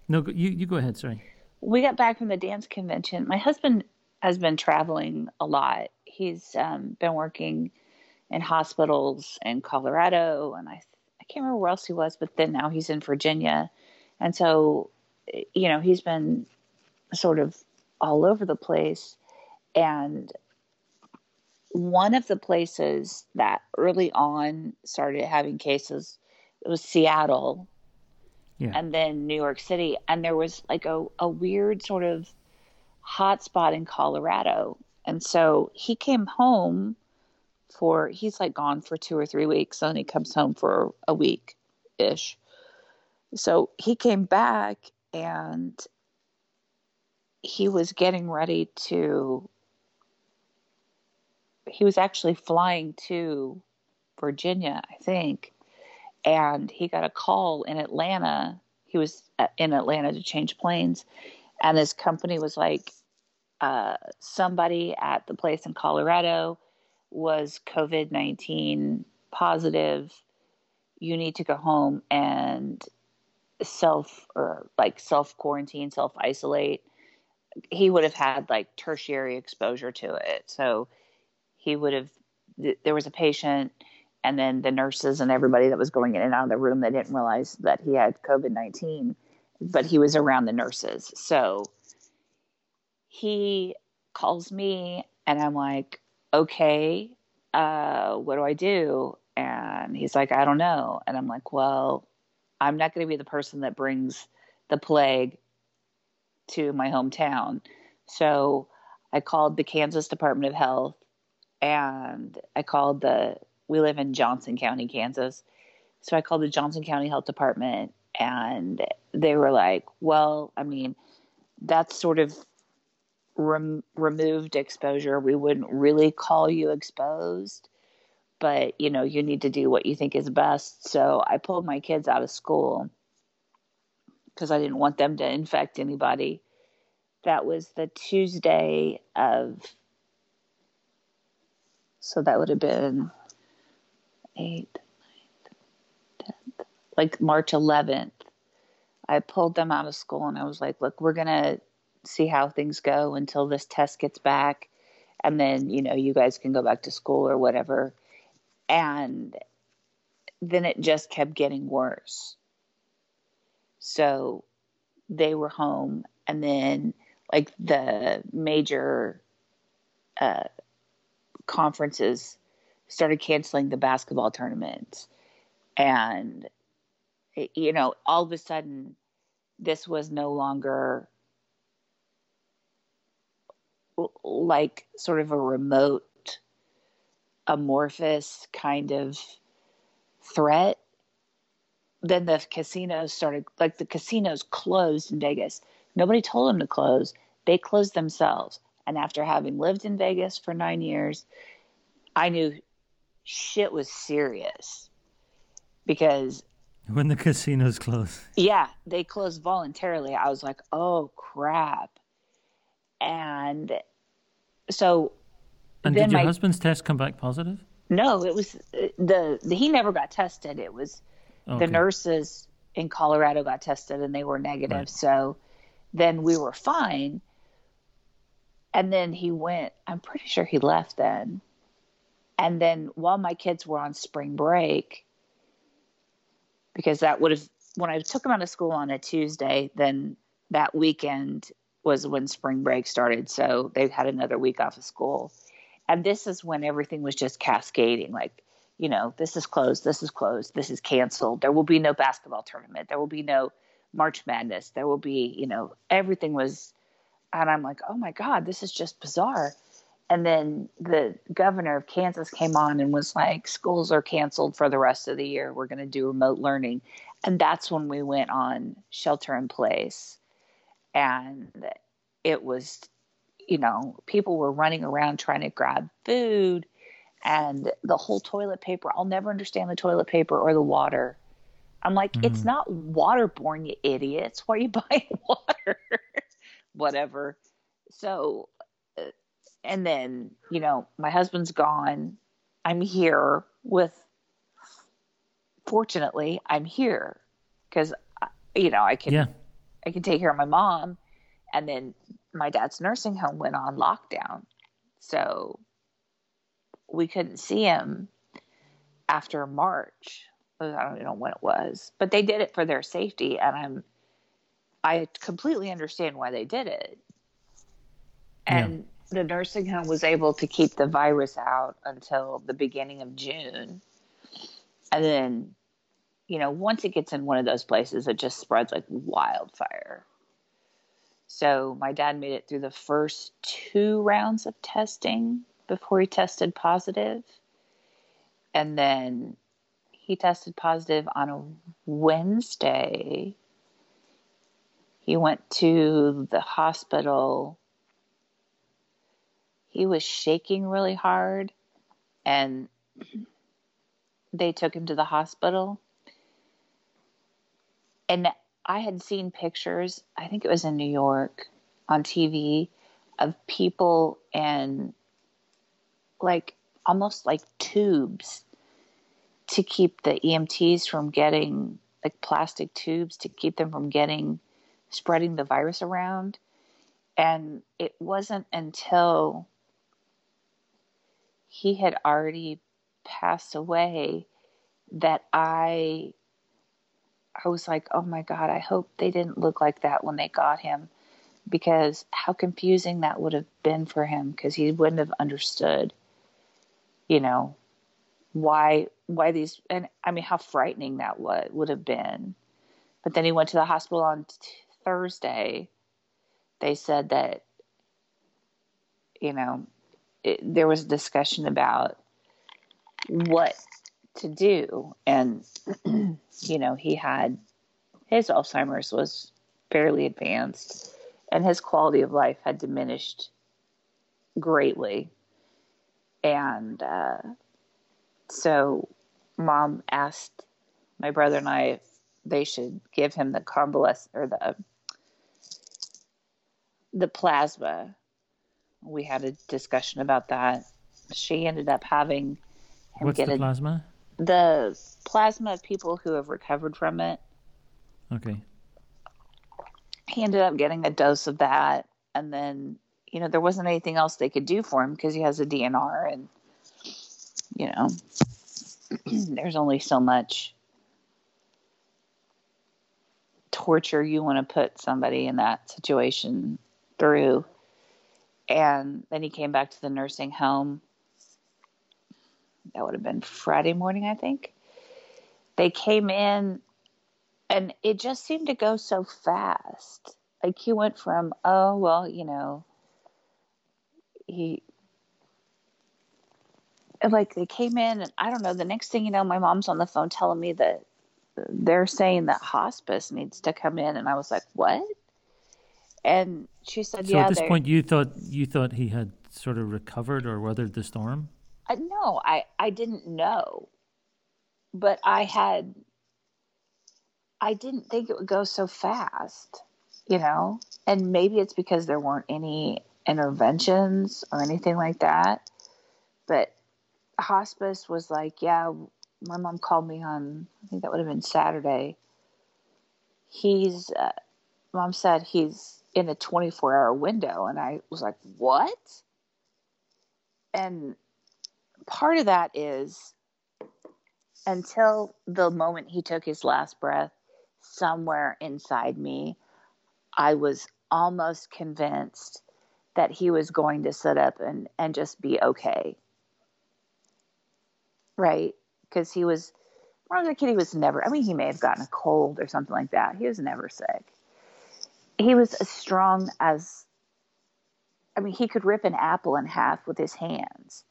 No, you you go ahead. Sorry. We got back from the dance convention. My husband has been traveling a lot. He's um, been working in hospitals in Colorado, and I I can't remember where else he was, but then now he's in Virginia and so, you know, he's been sort of all over the place. And one of the places that early on started having cases was Seattle yeah. and then New York City. And there was like a, a weird sort of hot spot in Colorado. And so he came home for, he's like gone for two or three weeks, and he comes home for a week ish. So he came back and he was getting ready to, he was actually flying to Virginia, I think. And he got a call in Atlanta. He was in Atlanta to change planes. And his company was like, uh, somebody at the place in Colorado was COVID 19 positive. You need to go home and self or like self quarantine, self isolate, he would have had like tertiary exposure to it. So he would have, there was a patient and then the nurses and everybody that was going in and out of the room, they didn't realize that he had COVID 19, but he was around the nurses. So he calls me and I'm like, okay, uh, what do I do? And he's like, I don't know. And I'm like, well, I'm not going to be the person that brings the plague to my hometown. So I called the Kansas Department of Health and I called the, we live in Johnson County, Kansas. So I called the Johnson County Health Department and they were like, well, I mean, that's sort of rem- removed exposure. We wouldn't really call you exposed but you know you need to do what you think is best so i pulled my kids out of school because i didn't want them to infect anybody that was the tuesday of so that would have been 8th 10th like march 11th i pulled them out of school and i was like look we're going to see how things go until this test gets back. And then you know you guys can go back to school or whatever. And then it just kept getting worse. So they were home, and then like the major uh, conferences started canceling the basketball tournament. and you know, all of a sudden, this was no longer like sort of a remote amorphous kind of threat, then the casinos started, like the casinos closed in Vegas. Nobody told them to close, they closed themselves. And after having lived in Vegas for nine years, I knew shit was serious because when the casinos closed, yeah, they closed voluntarily. I was like, oh crap. And so and did your my, husband's test come back positive? No, it was uh, the, the he never got tested. It was okay. the nurses in Colorado got tested and they were negative. Right. So then we were fine. And then he went, I'm pretty sure he left then. And then while my kids were on spring break, because that would have, when I took them out of school on a Tuesday, then that weekend was when spring break started. So they had another week off of school. And this is when everything was just cascading like you know this is closed this is closed this is canceled. There will be no basketball tournament. There will be no march madness. There will be you know everything was and i'm like oh my god this is just bizarre and then the governor of kansas came on and was like schools are canceled for the rest of the year we're going to do remote learning and that's when we went on shelter in place and it was you know, people were running around trying to grab food and the whole toilet paper. I'll never understand the toilet paper or the water. I'm like, mm-hmm. it's not waterborne, you idiots. Why are you buying water? Whatever. So, and then, you know, my husband's gone. I'm here with, fortunately, I'm here because, you know, I can, yeah. I can take care of my mom. And then my dad's nursing home went on lockdown. So we couldn't see him after March. I don't even know when it was, but they did it for their safety, and I'm I completely understand why they did it. And yeah. The nursing home was able to keep the virus out until the beginning of June. And then, you know, once it gets in one of those places, it just spreads like wildfire. So my dad made it through the first two rounds of testing before he tested positive. And then he tested positive on a Wednesday. He went to the hospital. He was shaking really hard, and they took him to the hospital. And I had seen pictures, I think it was in New York on TV, of people and like almost like tubes to keep the EMTs from getting like plastic tubes to keep them from getting spreading the virus around. And it wasn't until he had already passed away that I I was like, "Oh my god, I hope they didn't look like that when they got him." Because how confusing that would have been for him because he wouldn't have understood you know, why why these and I mean how frightening that would would have been. But then he went to the hospital on t- Thursday. They said that you know it, there was a discussion about what to do and you know he had his Alzheimer's was fairly advanced and his quality of life had diminished greatly and uh, so mom asked my brother and I if they should give him the convalescent or the the plasma. We had a discussion about that. She ended up having him What's get the a, plasma? The plasma of people who have recovered from it. Okay. He ended up getting a dose of that, and then you know, there wasn't anything else they could do for him because he has a DNR and, you know, there's only so much torture you want to put somebody in that situation through. And then he came back to the nursing home. That would have been Friday morning, I think. They came in and it just seemed to go so fast. Like he went from, oh, well, you know, he like they came in and I don't know, the next thing you know, my mom's on the phone telling me that they're saying that hospice needs to come in and I was like, What? And she said, so Yeah. at this point you thought you thought he had sort of recovered or weathered the storm? I, no, I, I didn't know. But I had I didn't think it would go so fast, you know? And maybe it's because there weren't any interventions or anything like that. But hospice was like, yeah, my mom called me on, I think that would have been Saturday. He's, uh, mom said he's in a 24 hour window. And I was like, what? And part of that is until the moment he took his last breath, somewhere inside me, I was almost convinced that he was going to sit up and, and just be okay. Right? Because he was, when I was a kid, he was never, I mean, he may have gotten a cold or something like that. He was never sick. He was as strong as, I mean, he could rip an apple in half with his hands.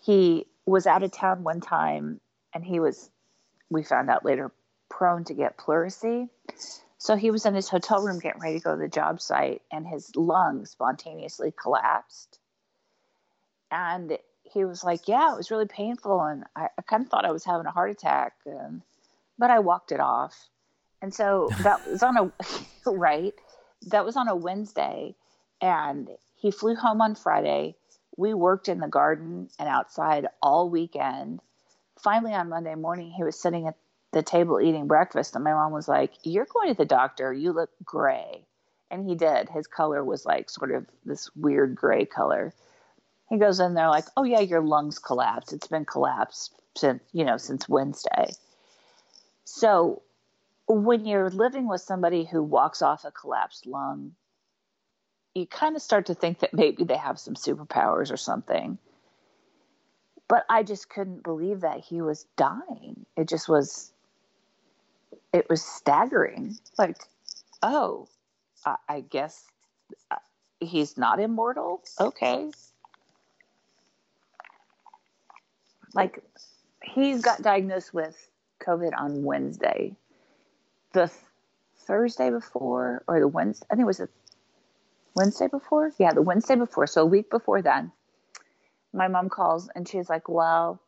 He was out of town one time and he was, we found out later, prone to get pleurisy. So he was in his hotel room getting ready to go to the job site, and his lungs spontaneously collapsed. And he was like, "Yeah, it was really painful, and I, I kind of thought I was having a heart attack." And but I walked it off. And so that was on a right. That was on a Wednesday, and he flew home on Friday. We worked in the garden and outside all weekend. Finally, on Monday morning, he was sitting at the table eating breakfast, and my mom was like, "You're going to the doctor. You look gray." And he did. His color was like sort of this weird gray color. He goes in there like, "Oh yeah, your lungs collapsed. It's been collapsed since you know since Wednesday." So when you're living with somebody who walks off a collapsed lung, you kind of start to think that maybe they have some superpowers or something. But I just couldn't believe that he was dying. It just was, it was staggering. Like, oh, I, I guess uh, he's not immortal. Okay. Like, he got diagnosed with COVID on Wednesday the Thursday before or the Wednesday, I think it was the Wednesday before. Yeah, the Wednesday before. So a week before then, my mom calls and she's like, Well,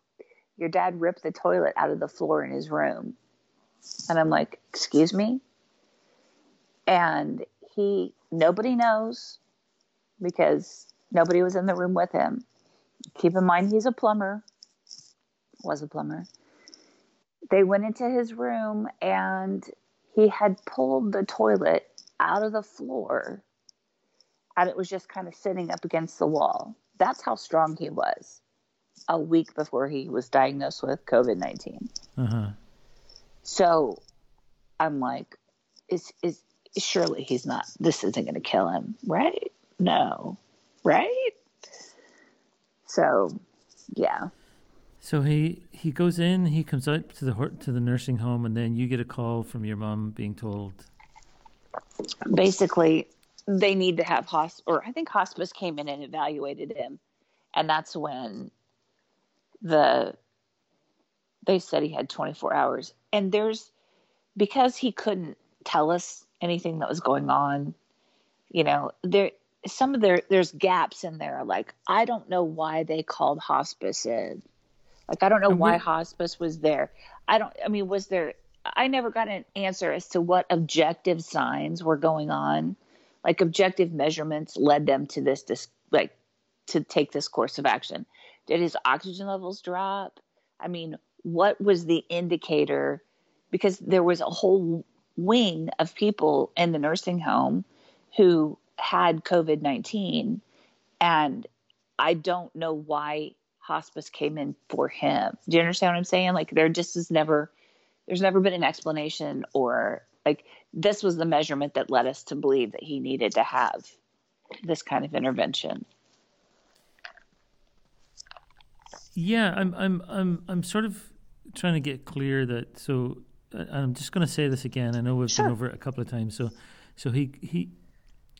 your dad ripped the toilet out of the floor in his room. And I'm like, Excuse me? And he, nobody knows because nobody was in the room with him. Keep in mind, he's a plumber, was a plumber. They went into his room and he had pulled the toilet out of the floor and it was just kind of sitting up against the wall. That's how strong he was a week before he was diagnosed with COVID 19. Uh-huh. So I'm like, is, is, surely he's not, this isn't going to kill him, right? No, right? So, yeah. So he he goes in, he comes out to the to the nursing home, and then you get a call from your mom being told. Basically, they need to have hospice, or I think hospice came in and evaluated him, and that's when the they said he had 24 hours, and there's because he couldn't tell us anything that was going on. You know, there some of there there's gaps in there. Like I don't know why they called hospice in like I don't know why hospice was there. I don't. I mean, was there? I never got an answer as to what objective signs were going on. Like objective measurements led them to this, this like to take this course of action. Did his oxygen levels drop? I mean, what was the indicator? Because there was a whole wing of people in the nursing home who had COVID 19. And I don't know why hospice came in for him. Do you understand what I'm saying? Like there just is never there's never been an explanation or like this was the measurement that led us to believe that he needed to have this kind of intervention. Yeah, I'm I'm I'm I'm sort of trying to get clear that so I'm just going to say this again. I know we've sure. been over it a couple of times. So so he he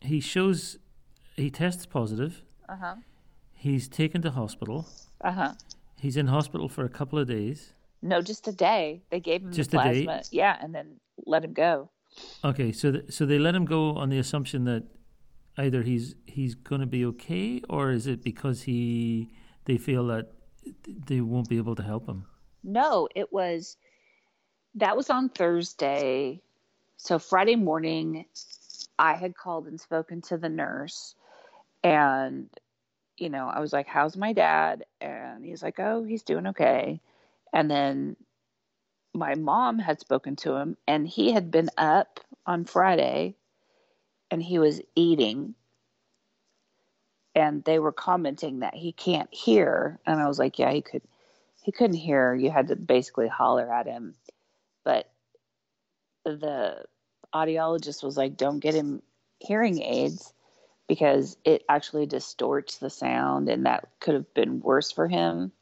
he shows he tests positive. Uh-huh. He's taken to hospital. Uh huh. He's in hospital for a couple of days. No, just a day. They gave him just the plasma. A day? Yeah, and then let him go. Okay, so th- so they let him go on the assumption that either he's he's going to be okay, or is it because he they feel that they won't be able to help him? No, it was that was on Thursday. So Friday morning, I had called and spoken to the nurse, and you know, I was like, How's my dad? And he's like, Oh, he's doing okay. And then my mom had spoken to him, and he had been up on Friday and he was eating. And they were commenting that he can't hear. And I was like, Yeah, he could. He couldn't hear. You had to basically holler at him. But the audiologist was like, Don't get him hearing aids because it actually distorts the sound and that could have been worse for him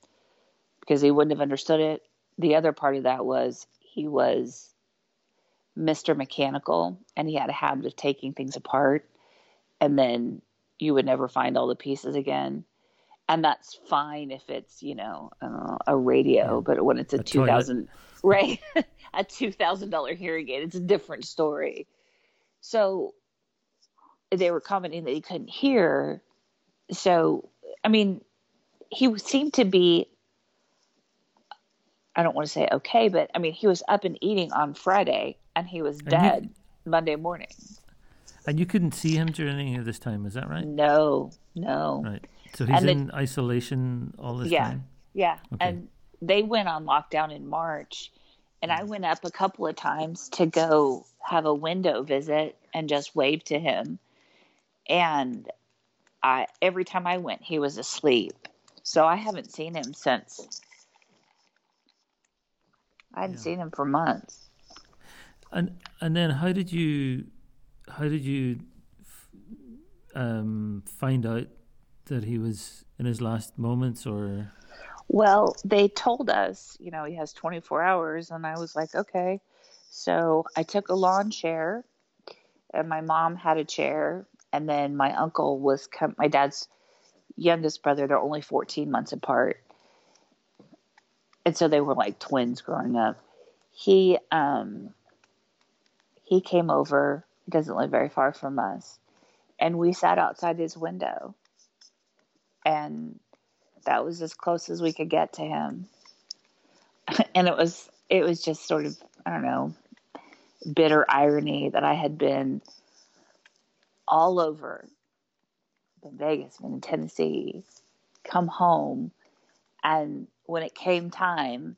because he wouldn't have understood it. The other part of that was he was Mr. Mechanical and he had a habit of taking things apart and then you would never find all the pieces again. And that's fine if it's, you know, uh, a radio, but when it's a, a 2000 right, a $2,000 hearing aid, it's a different story. So they were commenting that he couldn't hear. So, I mean, he seemed to be I don't want to say okay, but I mean, he was up and eating on Friday and he was dead you, Monday morning. And you couldn't see him during any of this time, is that right? No, no. Right. So he's and in the, isolation all this yeah, time? Yeah. Okay. And they went on lockdown in March. And I mm. went up a couple of times to go have a window visit and just wave to him. And I every time I went, he was asleep. So I haven't seen him since I hadn't yeah. seen him for months. And and then how did you how did you um, find out that he was in his last moments or well they told us you know he has 24 hours and i was like okay so i took a lawn chair and my mom had a chair and then my uncle was my dad's youngest brother they're only 14 months apart and so they were like twins growing up. He um he came over. He doesn't live very far from us, and we sat outside his window, and that was as close as we could get to him. and it was it was just sort of I don't know bitter irony that I had been all over in Vegas, been in Tennessee, come home, and when it came time,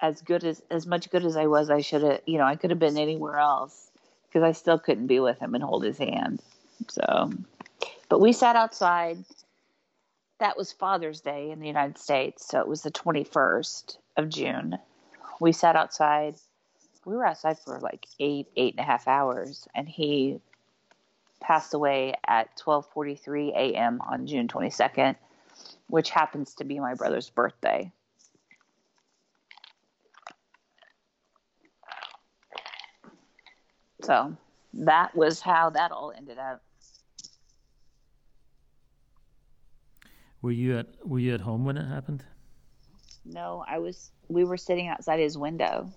as good as as much good as I was, I should have, you know, I could have been anywhere else because I still couldn't be with him and hold his hand. So, but we sat outside. That was Father's Day in the United States, so it was the 21st of June. We sat outside. We were outside for like eight, eight and a half hours, and he passed away at 12:43 a.m. on June 22nd which happens to be my brother's birthday. So that was how that all ended up. Were you at Were you at home when it happened? No, I was. We were sitting outside his window.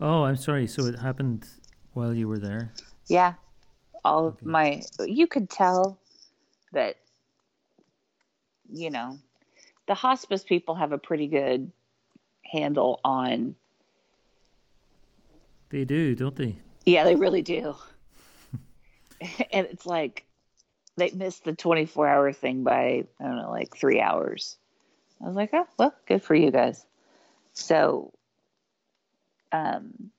Oh, I'm sorry. So it happened while you were there. Yeah, all okay. of my. You could tell that you know, the hospice people have a pretty good handle on. They do, don't they? Yeah, they really do. and it's like they missed the 24 hour thing by, I don't know, like three hours. I was like, oh, well, good for you guys. So, um,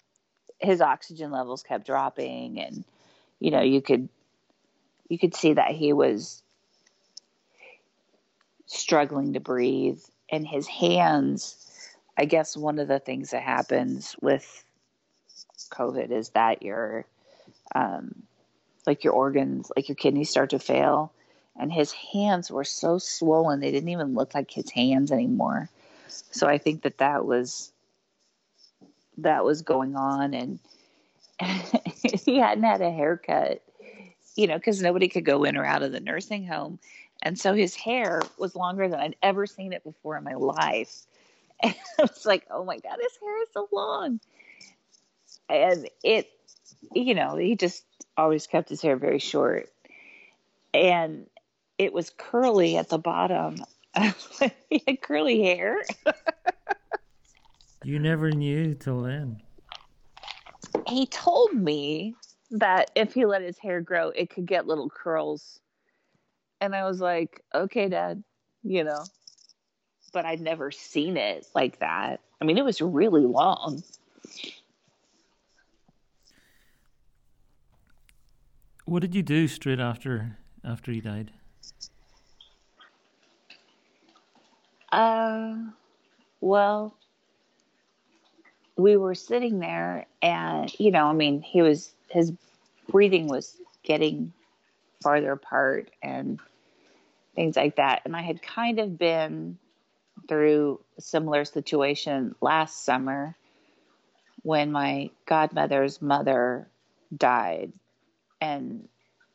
his oxygen levels kept dropping and, you know, you could, you could see that he was struggling to breathe and his hands i guess one of the things that happens with covid is that your um, like your organs like your kidneys start to fail and his hands were so swollen they didn't even look like his hands anymore. So i think that that was that was going on and he hadn't had a haircut you know because nobody could go in or out of the nursing home and so his hair was longer than I'd ever seen it before in my life. And I was like, oh my God, his hair is so long. And it, you know, he just always kept his hair very short. And it was curly at the bottom. he had curly hair. You never knew till then. He told me that if he let his hair grow, it could get little curls and I was like, okay, dad, you know. But I'd never seen it like that. I mean, it was really long. What did you do straight after after he died? Uh, well, we were sitting there, and you know, I mean, he was his breathing was getting farther apart, and things like that. And I had kind of been through a similar situation last summer when my godmother's mother died. And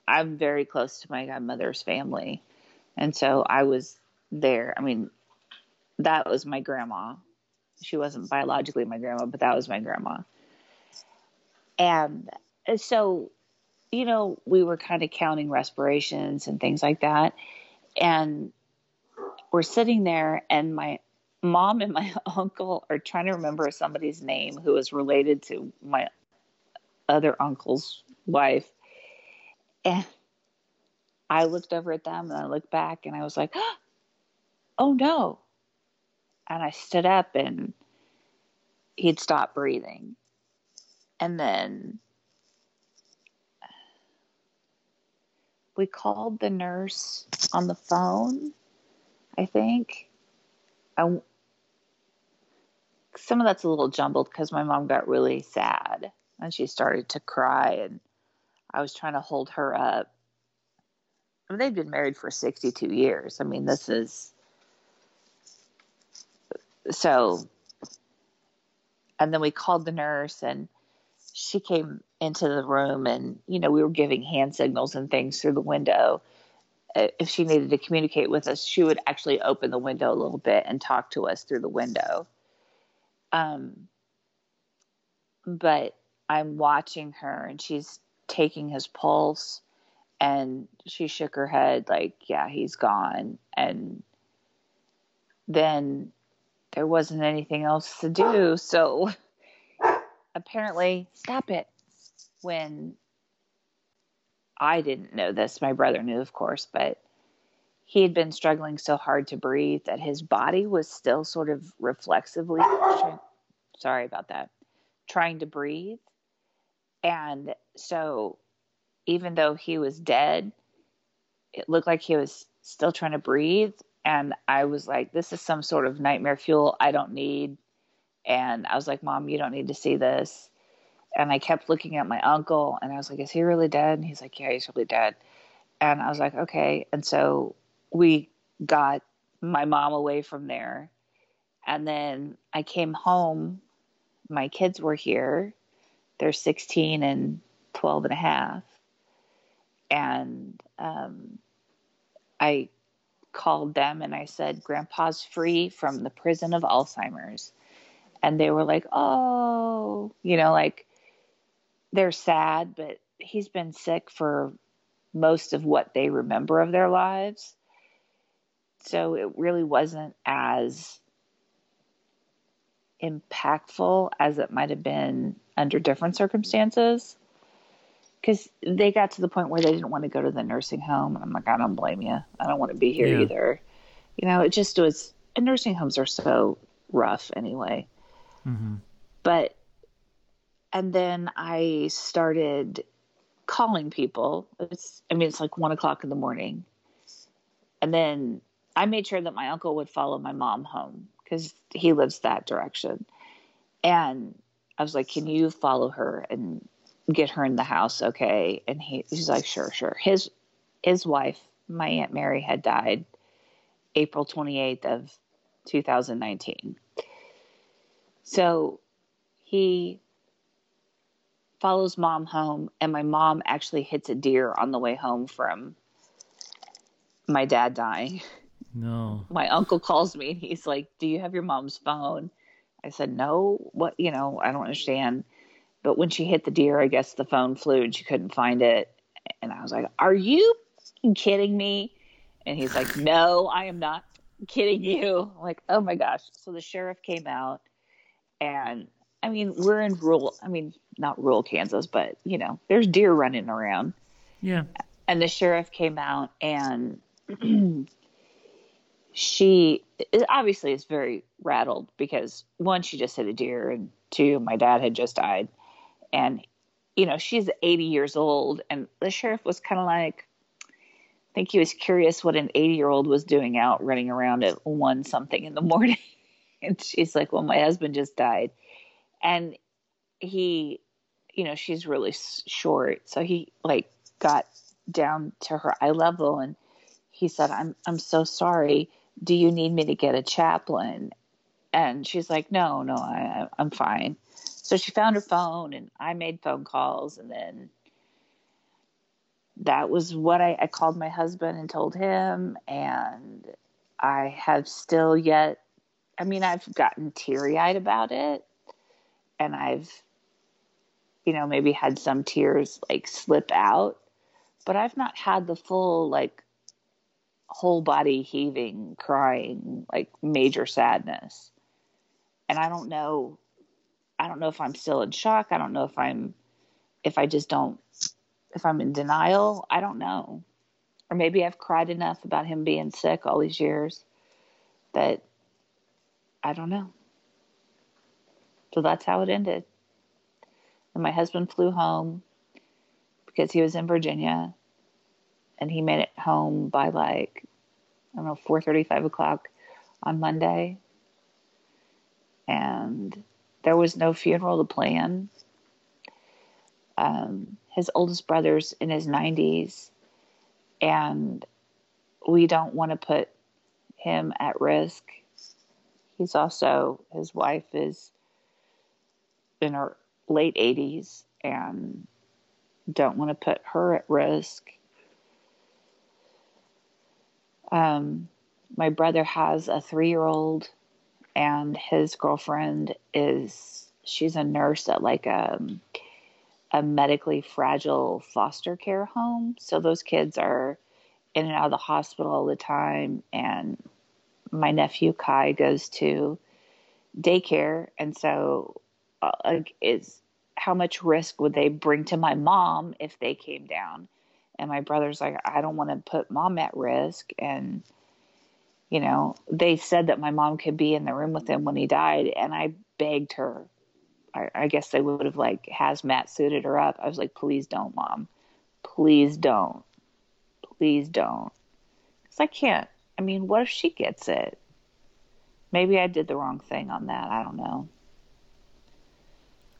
I'm very close to my godmother's family. And so I was there. I mean, that was my grandma. She wasn't biologically my grandma, but that was my grandma. And so, you know, we were kind of counting respirations and things like that and we're sitting there and my mom and my uncle are trying to remember somebody's name who was related to my other uncle's wife. And I looked over at them and I looked back and I was like, oh no. And I stood up and he'd stopped breathing. And then we called the nurse on the phone, I think. I, some of that's a little jumbled because my mom got really sad and she started to cry and I was trying to hold her up. I mean, they've been married for 62 years. I mean, this is so. And then we called the nurse and she came into the room and, you know, we were giving hand signals and things through the window. If she needed to communicate with us, she would actually open the window a little bit and talk to us through the window. Um, but I'm watching her and she's taking his pulse and she shook her head like, yeah, he's gone. And then there wasn't anything else to do. So apparently, stop it. When I didn't know this, my brother knew, of course, but he had been struggling so hard to breathe that his body was still sort of reflexively, sorry about that, trying to breathe. And so, even though he was dead, it looked like he was still trying to breathe. And I was like, this is some sort of nightmare fuel I don't need. And I was like, Mom, you don't need to see this. And I kept looking at my uncle and I was like, Is he really dead? And he's like, Yeah, he's really dead. And I was like, Okay. And so we got my mom away from there. And then I came home. My kids were here they're 16 and 12 and a half. And um, I called them and I said, Grandpa's free from the prison of Alzheimer's. And they were like, oh, you know, like they're sad, but he's been sick for most of what they remember of their lives. So it really wasn't as impactful as it might have been under different circumstances because they got to the point where they didn't want to go to the nursing home and i'm like i don't blame you i don't want to be here yeah. either you know it just was and nursing homes are so rough anyway mm-hmm. but and then i started calling people it's i mean it's like one o'clock in the morning and then i made sure that my uncle would follow my mom home because he lives that direction. And I was like, "Can you follow her and get her in the house, okay?" And he, he's like, "Sure, sure." His his wife, my aunt Mary, had died April twenty eighth of two thousand nineteen. So he follows mom home, and my mom actually hits a deer on the way home from my dad dying. No. My uncle calls me and he's like, Do you have your mom's phone? I said, No. What? You know, I don't understand. But when she hit the deer, I guess the phone flew and she couldn't find it. And I was like, Are you kidding me? And he's like, No, I am not kidding you. I'm like, oh my gosh. So the sheriff came out and I mean, we're in rural, I mean, not rural Kansas, but you know, there's deer running around. Yeah. And the sheriff came out and she obviously is very rattled because one, she just hit a deer, and two, my dad had just died, and you know she's 80 years old, and the sheriff was kind of like, I think he was curious what an 80 year old was doing out running around at one something in the morning, and she's like, well, my husband just died, and he, you know, she's really short, so he like got down to her eye level and he said, I'm I'm so sorry do you need me to get a chaplain? And she's like, no, no, I, I'm fine. So she found her phone and I made phone calls and then that was what I, I called my husband and told him and I have still yet I mean I've gotten teary eyed about it and I've you know maybe had some tears like slip out but I've not had the full like whole body heaving, crying, like major sadness. And I don't know I don't know if I'm still in shock. I don't know if I'm if I just don't if I'm in denial. I don't know. Or maybe I've cried enough about him being sick all these years that I don't know. So that's how it ended. And my husband flew home because he was in Virginia and he made it home by like I don't know, four thirty, five o'clock on Monday. And there was no funeral to plan. Um, his oldest brother's in his 90s, and we don't want to put him at risk. He's also, his wife is in her late 80s and don't want to put her at risk. Um, my brother has a three year old, and his girlfriend is she's a nurse at like a a medically fragile foster care home. So those kids are in and out of the hospital all the time. And my nephew Kai goes to daycare, and so uh, is how much risk would they bring to my mom if they came down? And my brother's like, I don't want to put mom at risk. And, you know, they said that my mom could be in the room with him when he died. And I begged her. I, I guess they would have like hazmat suited her up. I was like, please don't, mom. Please don't. Please don't. Because I can't. I mean, what if she gets it? Maybe I did the wrong thing on that. I don't know.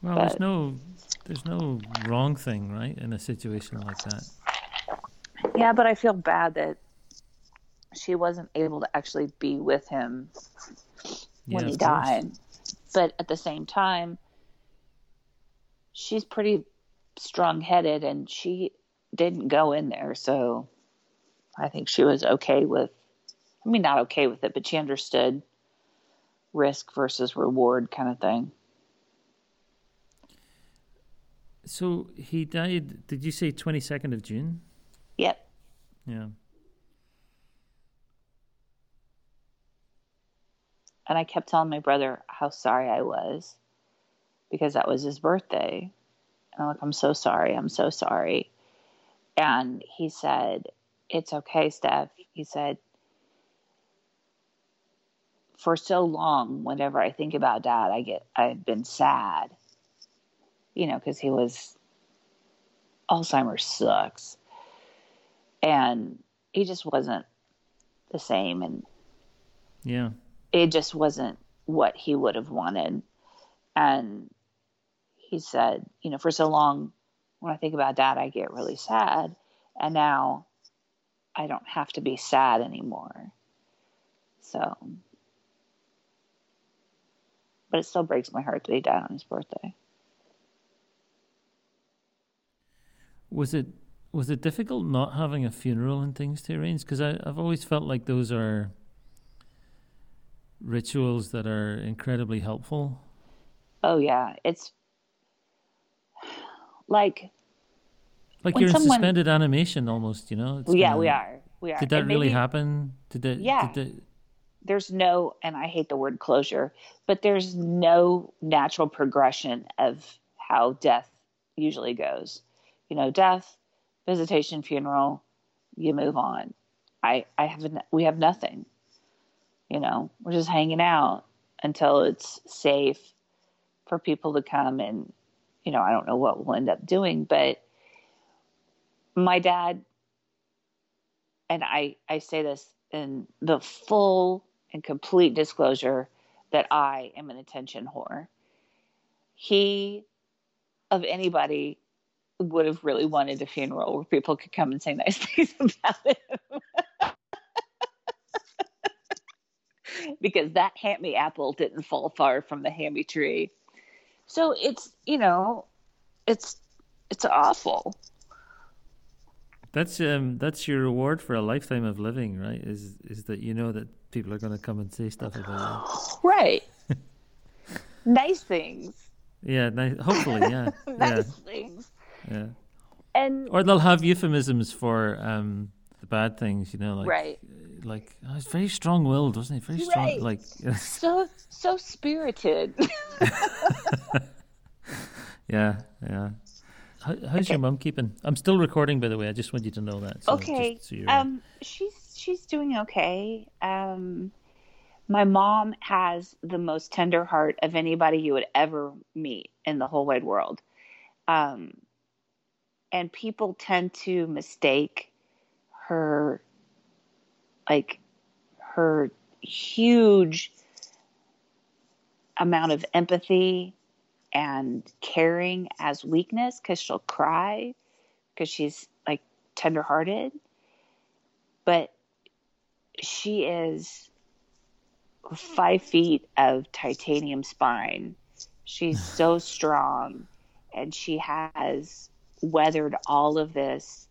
Well, but, there's no there's no wrong thing, right, in a situation like that. Yeah, but I feel bad that she wasn't able to actually be with him when yeah, he died. Course. But at the same time, she's pretty strong headed and she didn't go in there. So I think she was okay with, I mean, not okay with it, but she understood risk versus reward kind of thing. So he died, did you say 22nd of June? Yep. Yeah. And I kept telling my brother how sorry I was because that was his birthday. And I'm like, I'm so sorry. I'm so sorry. And he said, It's okay, Steph. He said, For so long, whenever I think about dad, I get, I've been sad, you know, because he was, Alzheimer's sucks and he just wasn't the same and yeah it just wasn't what he would have wanted. And he said you know for so long when i think about that, i get really sad. And now i don't have to be sad anymore. So but it still breaks my heart that he died on his birthday. Was it was it difficult not having a funeral and things to arrange? Because I've always felt like those are rituals that are incredibly helpful. Oh yeah, it's like like you're someone... in suspended animation almost. You know? It's yeah, kinda... we are. We are. Did that and really maybe... happen? Did it? Yeah. Did it... There's no, and I hate the word closure, but there's no natural progression of how death usually goes. You know, death visitation funeral you move on i i have we have nothing you know we're just hanging out until it's safe for people to come and you know i don't know what we'll end up doing but my dad and i i say this in the full and complete disclosure that i am an attention whore he of anybody would have really wanted a funeral where people could come and say nice things about him. Because that hammy apple didn't fall far from the hammy tree. So it's, you know, it's it's awful. That's um that's your reward for a lifetime of living, right? Is is that you know that people are going to come and say stuff about you. Right. nice things. Yeah, nice. Hopefully, yeah. nice yeah. things. Yeah. And or they'll have euphemisms for um, the bad things, you know, like right. Like oh, he's very strong-willed, wasn't he? Very strong, Right. like So so spirited. yeah, yeah. How, how's your mum keeping? I'm still recording, by the way. I just want you to know that. So okay. just so Um, she's she's doing okay. Um, my mom has the most tender heart of anybody you would ever meet in the whole wide world. Um, and people tend to mistake her, like, her huge amount of empathy and caring as weakness because she'll cry because she's like tenderhearted, but she is five feet of titanium spine. She's so strong, and she has weathered all of this.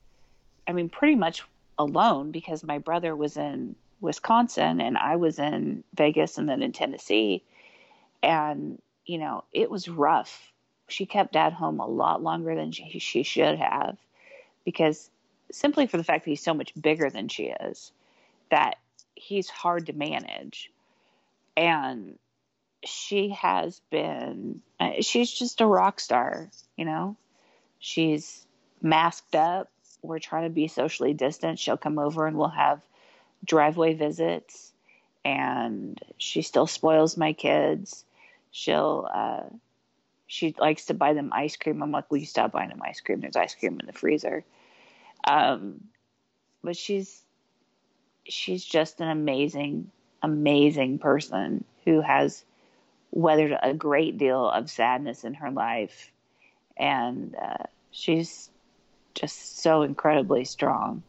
I mean, pretty much alone because my brother was in Wisconsin and I was in Vegas and then in Tennessee. And, you know, it was rough. She kept dad home a lot longer than she, she should have because simply for the fact that he's so much bigger than she is, that he's hard to manage. And she has been, uh, she's just a rock star, you know? She's masked up. We're trying to be socially distant. She'll come over and we'll have driveway visits. And she still spoils my kids. She'll, uh, she likes to buy them ice cream. I'm like, will you stop buying them ice cream? There's ice cream in the freezer. Um, but she's she's just an amazing, amazing person who has weathered a great deal of sadness in her life, and uh, she's just so incredibly strong.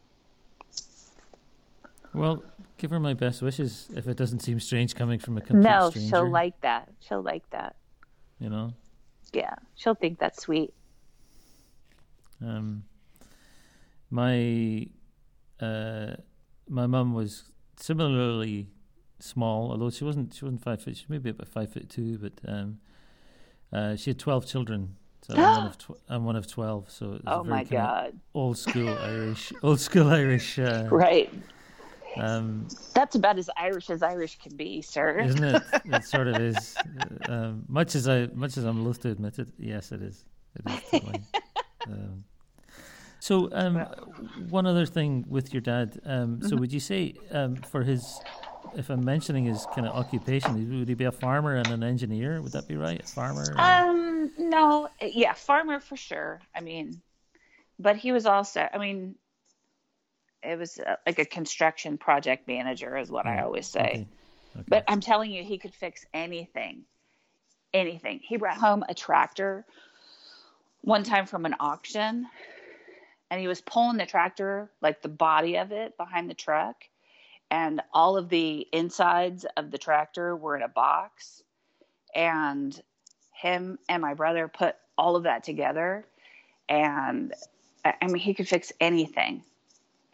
well, give her my best wishes. If it doesn't seem strange coming from a complete No, stranger, she'll like that. She'll like that. you know. Yeah, she'll think that's sweet. Um, my uh, my mum was similarly small, although she wasn't she wasn't five foot. She was maybe about five foot two, but um, uh, she had twelve children. So I'm one of tw- I'm one of twelve. So it was a Oh very my god! old school Irish, old school Irish. Uh, Right, um, that's about as Irish as Irish can be, sir. isn't it? It sort of is. Uh, Um, much as I, much as I'm loath to admit it, yes, it is. It is um, so, um, one other thing with your dad. Um, so, would you say um, for his, if I'm mentioning his kind of occupation, would he be a farmer and an engineer? Would that be right? A farmer? Um, no, yeah, farmer for sure. I mean, but he was also, I mean, it was uh, like a construction project manager, is what I always say. okay, okay. But I'm telling you, he could fix anything, anything. He brought home a tractor one time from an auction, and he was pulling the tractor, like the body of it, behind the truck, and all of the insides of the tractor were in a box, and him and my brother put all of that together, and I mean, he could fix anything.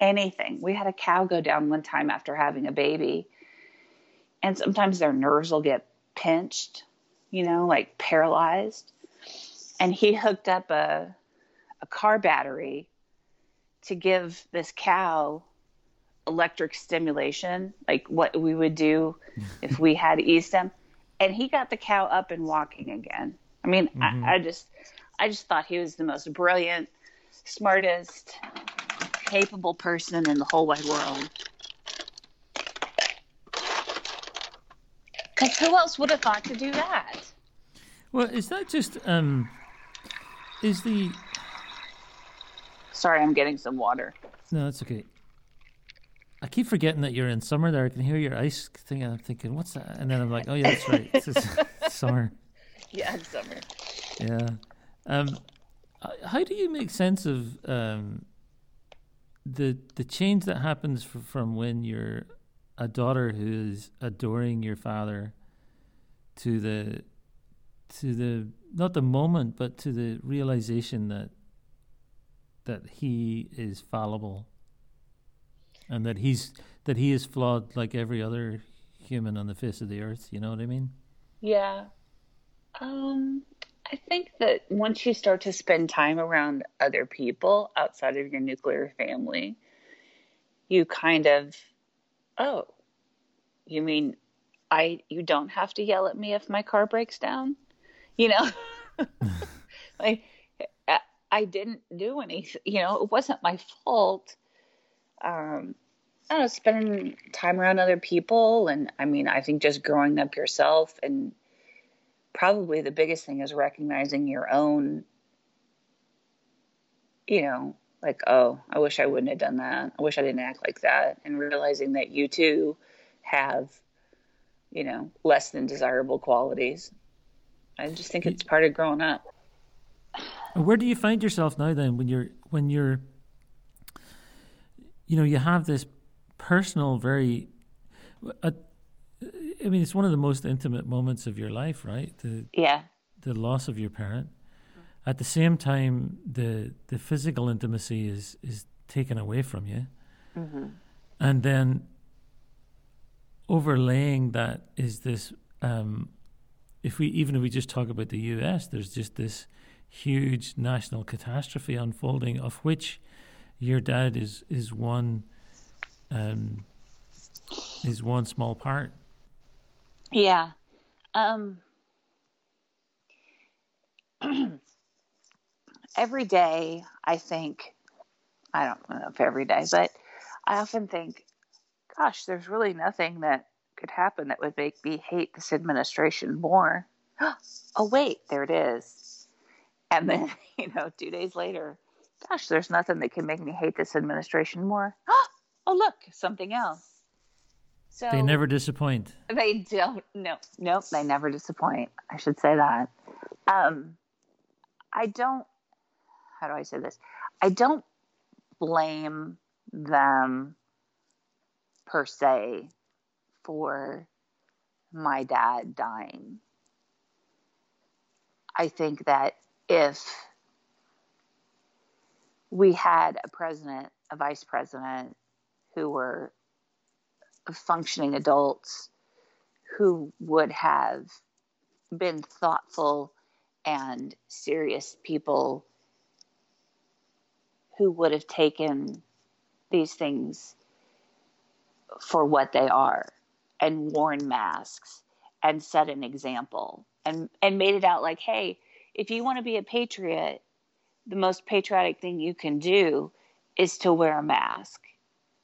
Anything. We had a cow go down one time after having a baby, and sometimes their nerves will get pinched, you know, like paralyzed. And he hooked up a a car battery to give this cow electric stimulation, like what we would do if we had e-stim. And he got the cow up and walking again. I mean, I, I just I just thought he was the most brilliant, smartest, capable person in the whole wide world. Because who else would have thought to do that? well, is that just um, is the Sorry, I'm getting some water. no? That's okay. I keep forgetting that you're in summer. There, I can hear your ice thing. and I'm thinking, what's that? And then I'm like, oh yeah, that's right. It's summer. Yeah, it's summer. Yeah. Um, how do you make sense of um, the the change that happens f- from when you're a daughter who is adoring your father to the to the not the moment, but to the realization that that he is fallible and that he's that he is flawed like every other human on the face of the earth. You know what I mean? Yeah. Um, I think that once you start to spend time around other people outside of your nuclear family, you kind of oh, you mean I you don't have to yell at me if my car breaks down? You know, like I didn't do anything. You know, it wasn't my fault. Um, I don't know, spending time around other people, and I mean, I think just growing up yourself, and probably the biggest thing is recognizing your own. You know, like, oh, I wish I wouldn't have done that. I wish I didn't act like that, and realizing that you too have, you know, less than desirable qualities. I just think it's part of growing up. Where do you find yourself now then when you're when you're you know, you have this personal very uh, I mean it's one of the most intimate moments of your life, right? The Yeah. The loss of your parent. At the same time the the physical intimacy is is taken away from you. Mm-hmm. And then overlaying that is this um, if we even if we just talk about the US, there's just this huge national catastrophe unfolding, of which your dad is is one um, is one small part. Yeah. Um, every day, I think, I don't know if every day, but I often think, gosh, there's really nothing that could happen that would make me hate this administration more. oh, wait, there it is. And then, you know, two days later, gosh, there's nothing that can make me hate this administration more. oh, look, something else. So they never disappoint. They don't. No, nope. They never disappoint. I should say that. Um, I don't. How do I say this? I don't blame them per se for my dad dying. I think that if we had a president, a vice president who were functioning adults who would have been thoughtful and serious people who would have taken these things for what they are and worn masks and set an example and and made it out like hey if you want to be a patriot the most patriotic thing you can do is to wear a mask.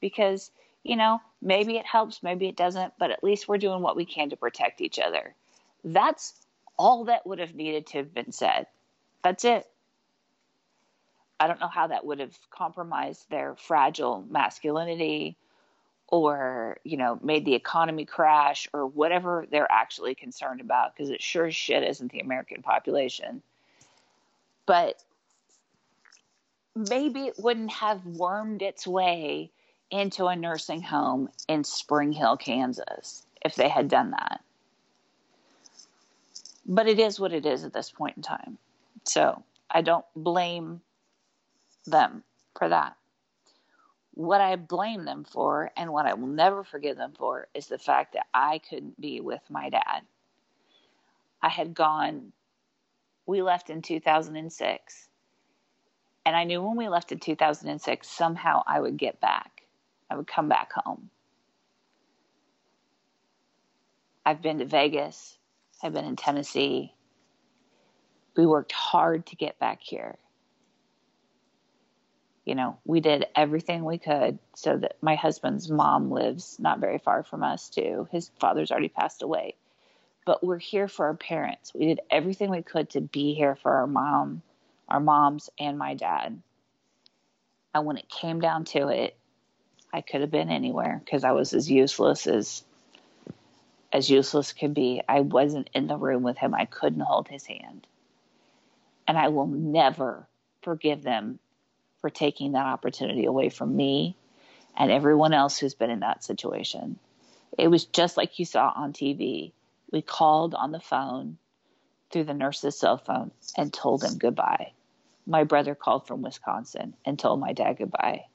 Because you know maybe it helps maybe it doesn't but at least we're doing what we can to protect each other. That's all that would have needed to have been said. That's it. I don't know how that would have compromised their fragile masculinity or you know made the economy crash or whatever they're actually concerned about because it sure as shit isn't the american population. But maybe it wouldn't have wormed its way into a nursing home in Spring Hill, Kansas, if they had done that. But it is what it is at this point in time. So I don't blame them for that. What I blame them for and what I will never forgive them for is the fact that I couldn't be with my dad. I had gone, we left in 2006 and I knew when we left in 2006, somehow I would get back. I would come back home. I've been to Vegas. I've been in Tennessee. We worked hard to get back here. You know, we did everything we could so that my husband's mom lives not very far from us, too. His father's already passed away. But we're here for our parents. We did everything we could to be here for our mom our moms and my dad. And when it came down to it, I could have been anywhere because I was as useless as as useless could be. I wasn't in the room with him. I couldn't hold his hand. And I will never forgive them for taking that opportunity away from me and everyone else who's been in that situation. It was just like you saw on TV. We called on the phone through the nurse's cell phone and told him goodbye. My brother called from Wisconsin and told my dad goodbye.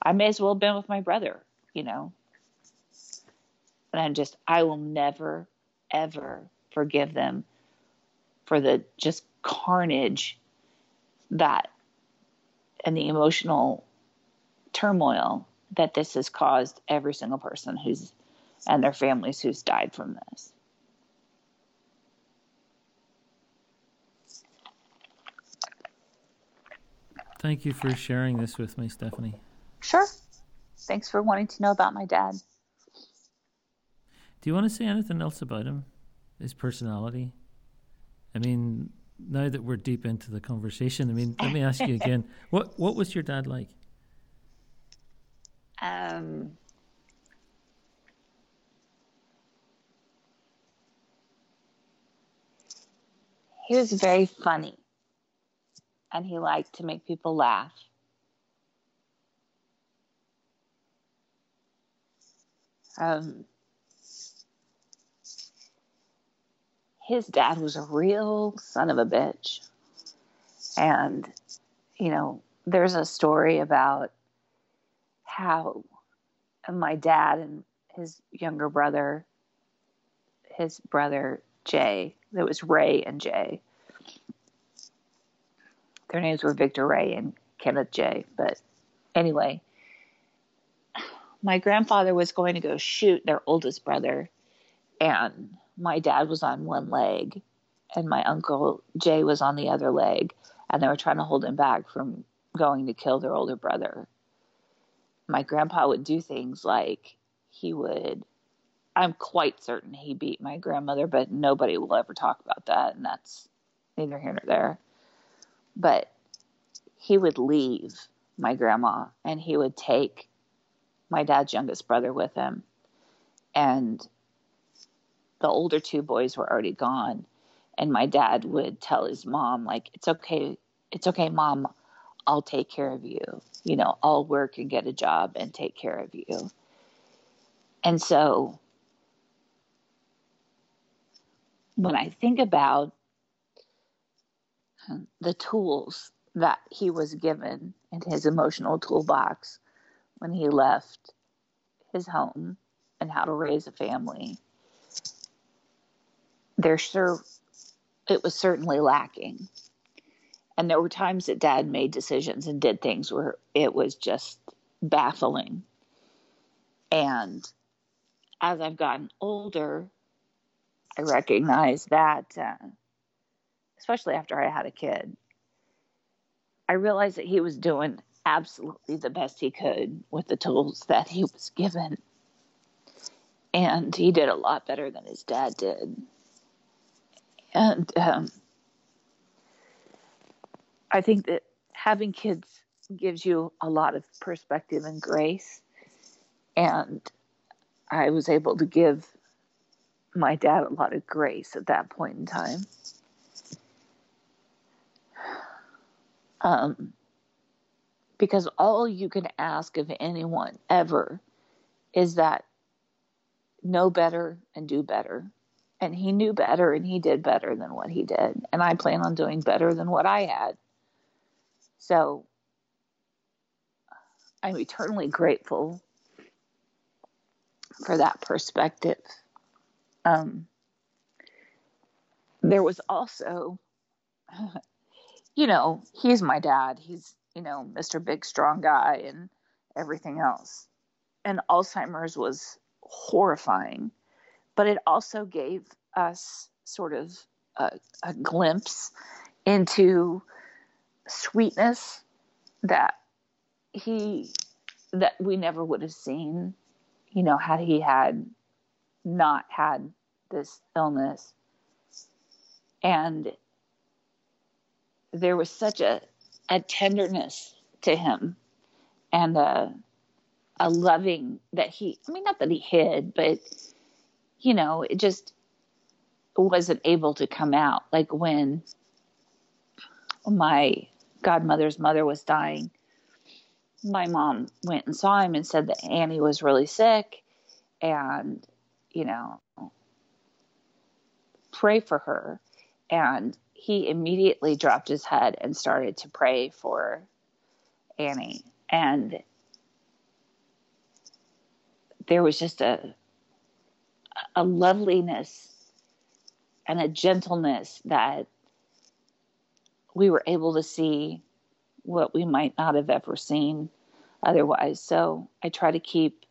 I may as well have been with my brother, you know. And I'm just, I will never, ever forgive them for the just carnage that and the emotional turmoil that this has caused every single person who's and their families who's died from this. Thank you for sharing this with me, Stephanie. Sure. Thanks for wanting to know about my dad. Do you want to say anything else about him? His personality? I mean, now that we're deep into the conversation, I mean, let me ask you again. what what was your dad like? Um He was very funny and he liked to make people laugh. Um, his dad was a real son of a bitch. And, you know, there's a story about how my dad and his younger brother, his brother Jay, that was Ray and Jay, their names were Victor Ray and Kenneth J. But anyway, my grandfather was going to go shoot their oldest brother, and my dad was on one leg, and my uncle Jay was on the other leg, and they were trying to hold him back from going to kill their older brother. My grandpa would do things like he would. I'm quite certain he beat my grandmother, but nobody will ever talk about that, and that's neither here nor there but he would leave my grandma and he would take my dad's youngest brother with him. And the older two boys were already gone. And my dad would tell his mom, like, it's okay, it's okay, mom, I'll take care of you. You know, I'll work and get a job and take care of you. And so when I think about the tools that he was given in his emotional toolbox when he left his home and how to raise a family. There sure it was certainly lacking. And there were times that dad made decisions and did things where it was just baffling. And as I've gotten older, I recognize that uh, especially after I had a kid, I realized that he was doing absolutely the best he could with the tools that he was given. And he did a lot better than his dad did. And um, I think that having kids gives you a lot of perspective and grace. And I was able to give my dad a lot of grace at that point in time. Um, because all you can ask of anyone ever is that know better and do better. And he knew better and he did better than what he did. And I plan on doing better than what I had. So I'm eternally grateful for that perspective. Um, there was also you know, he's my dad. He's, you know, Mr. Big Strong Guy and everything else. And Alzheimer's was horrifying, but it also gave us sort of a, a glimpse into sweetness that he that we never would have seen you know had he had not had this illness and there was such a a tenderness to him and a a loving that he I mean not that he hid but you know it just wasn't able to come out. Like when my godmother's mother was dying my mom went and saw him and said that Annie was really sick and you know pray for her. And he immediately dropped his head and started to pray for Annie. And there was just a a loveliness and a gentleness that we were able to see what we might not have ever seen otherwise. So I try to keep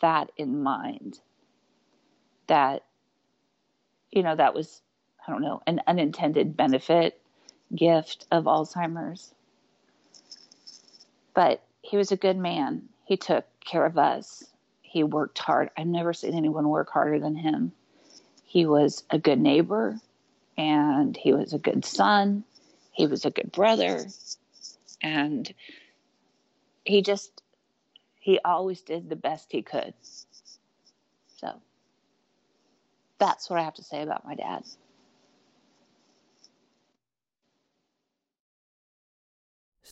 that in mind that, you know, that was, I don't know, an unintended benefit gift of Alzheimer's. But he was a good man. He took care of us. He worked hard. I've never seen anyone work harder than him. He was a good neighbor and he was a good son. He was a good brother. And he just, he always did the best he could. So that's what I have to say about my dad.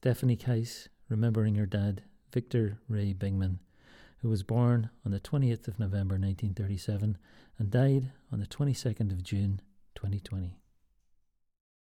Stephanie Kice, remembering her dad, Victor Ray Bingman, who was born on the 20th of November 1937 and died on the 22nd of June 2020.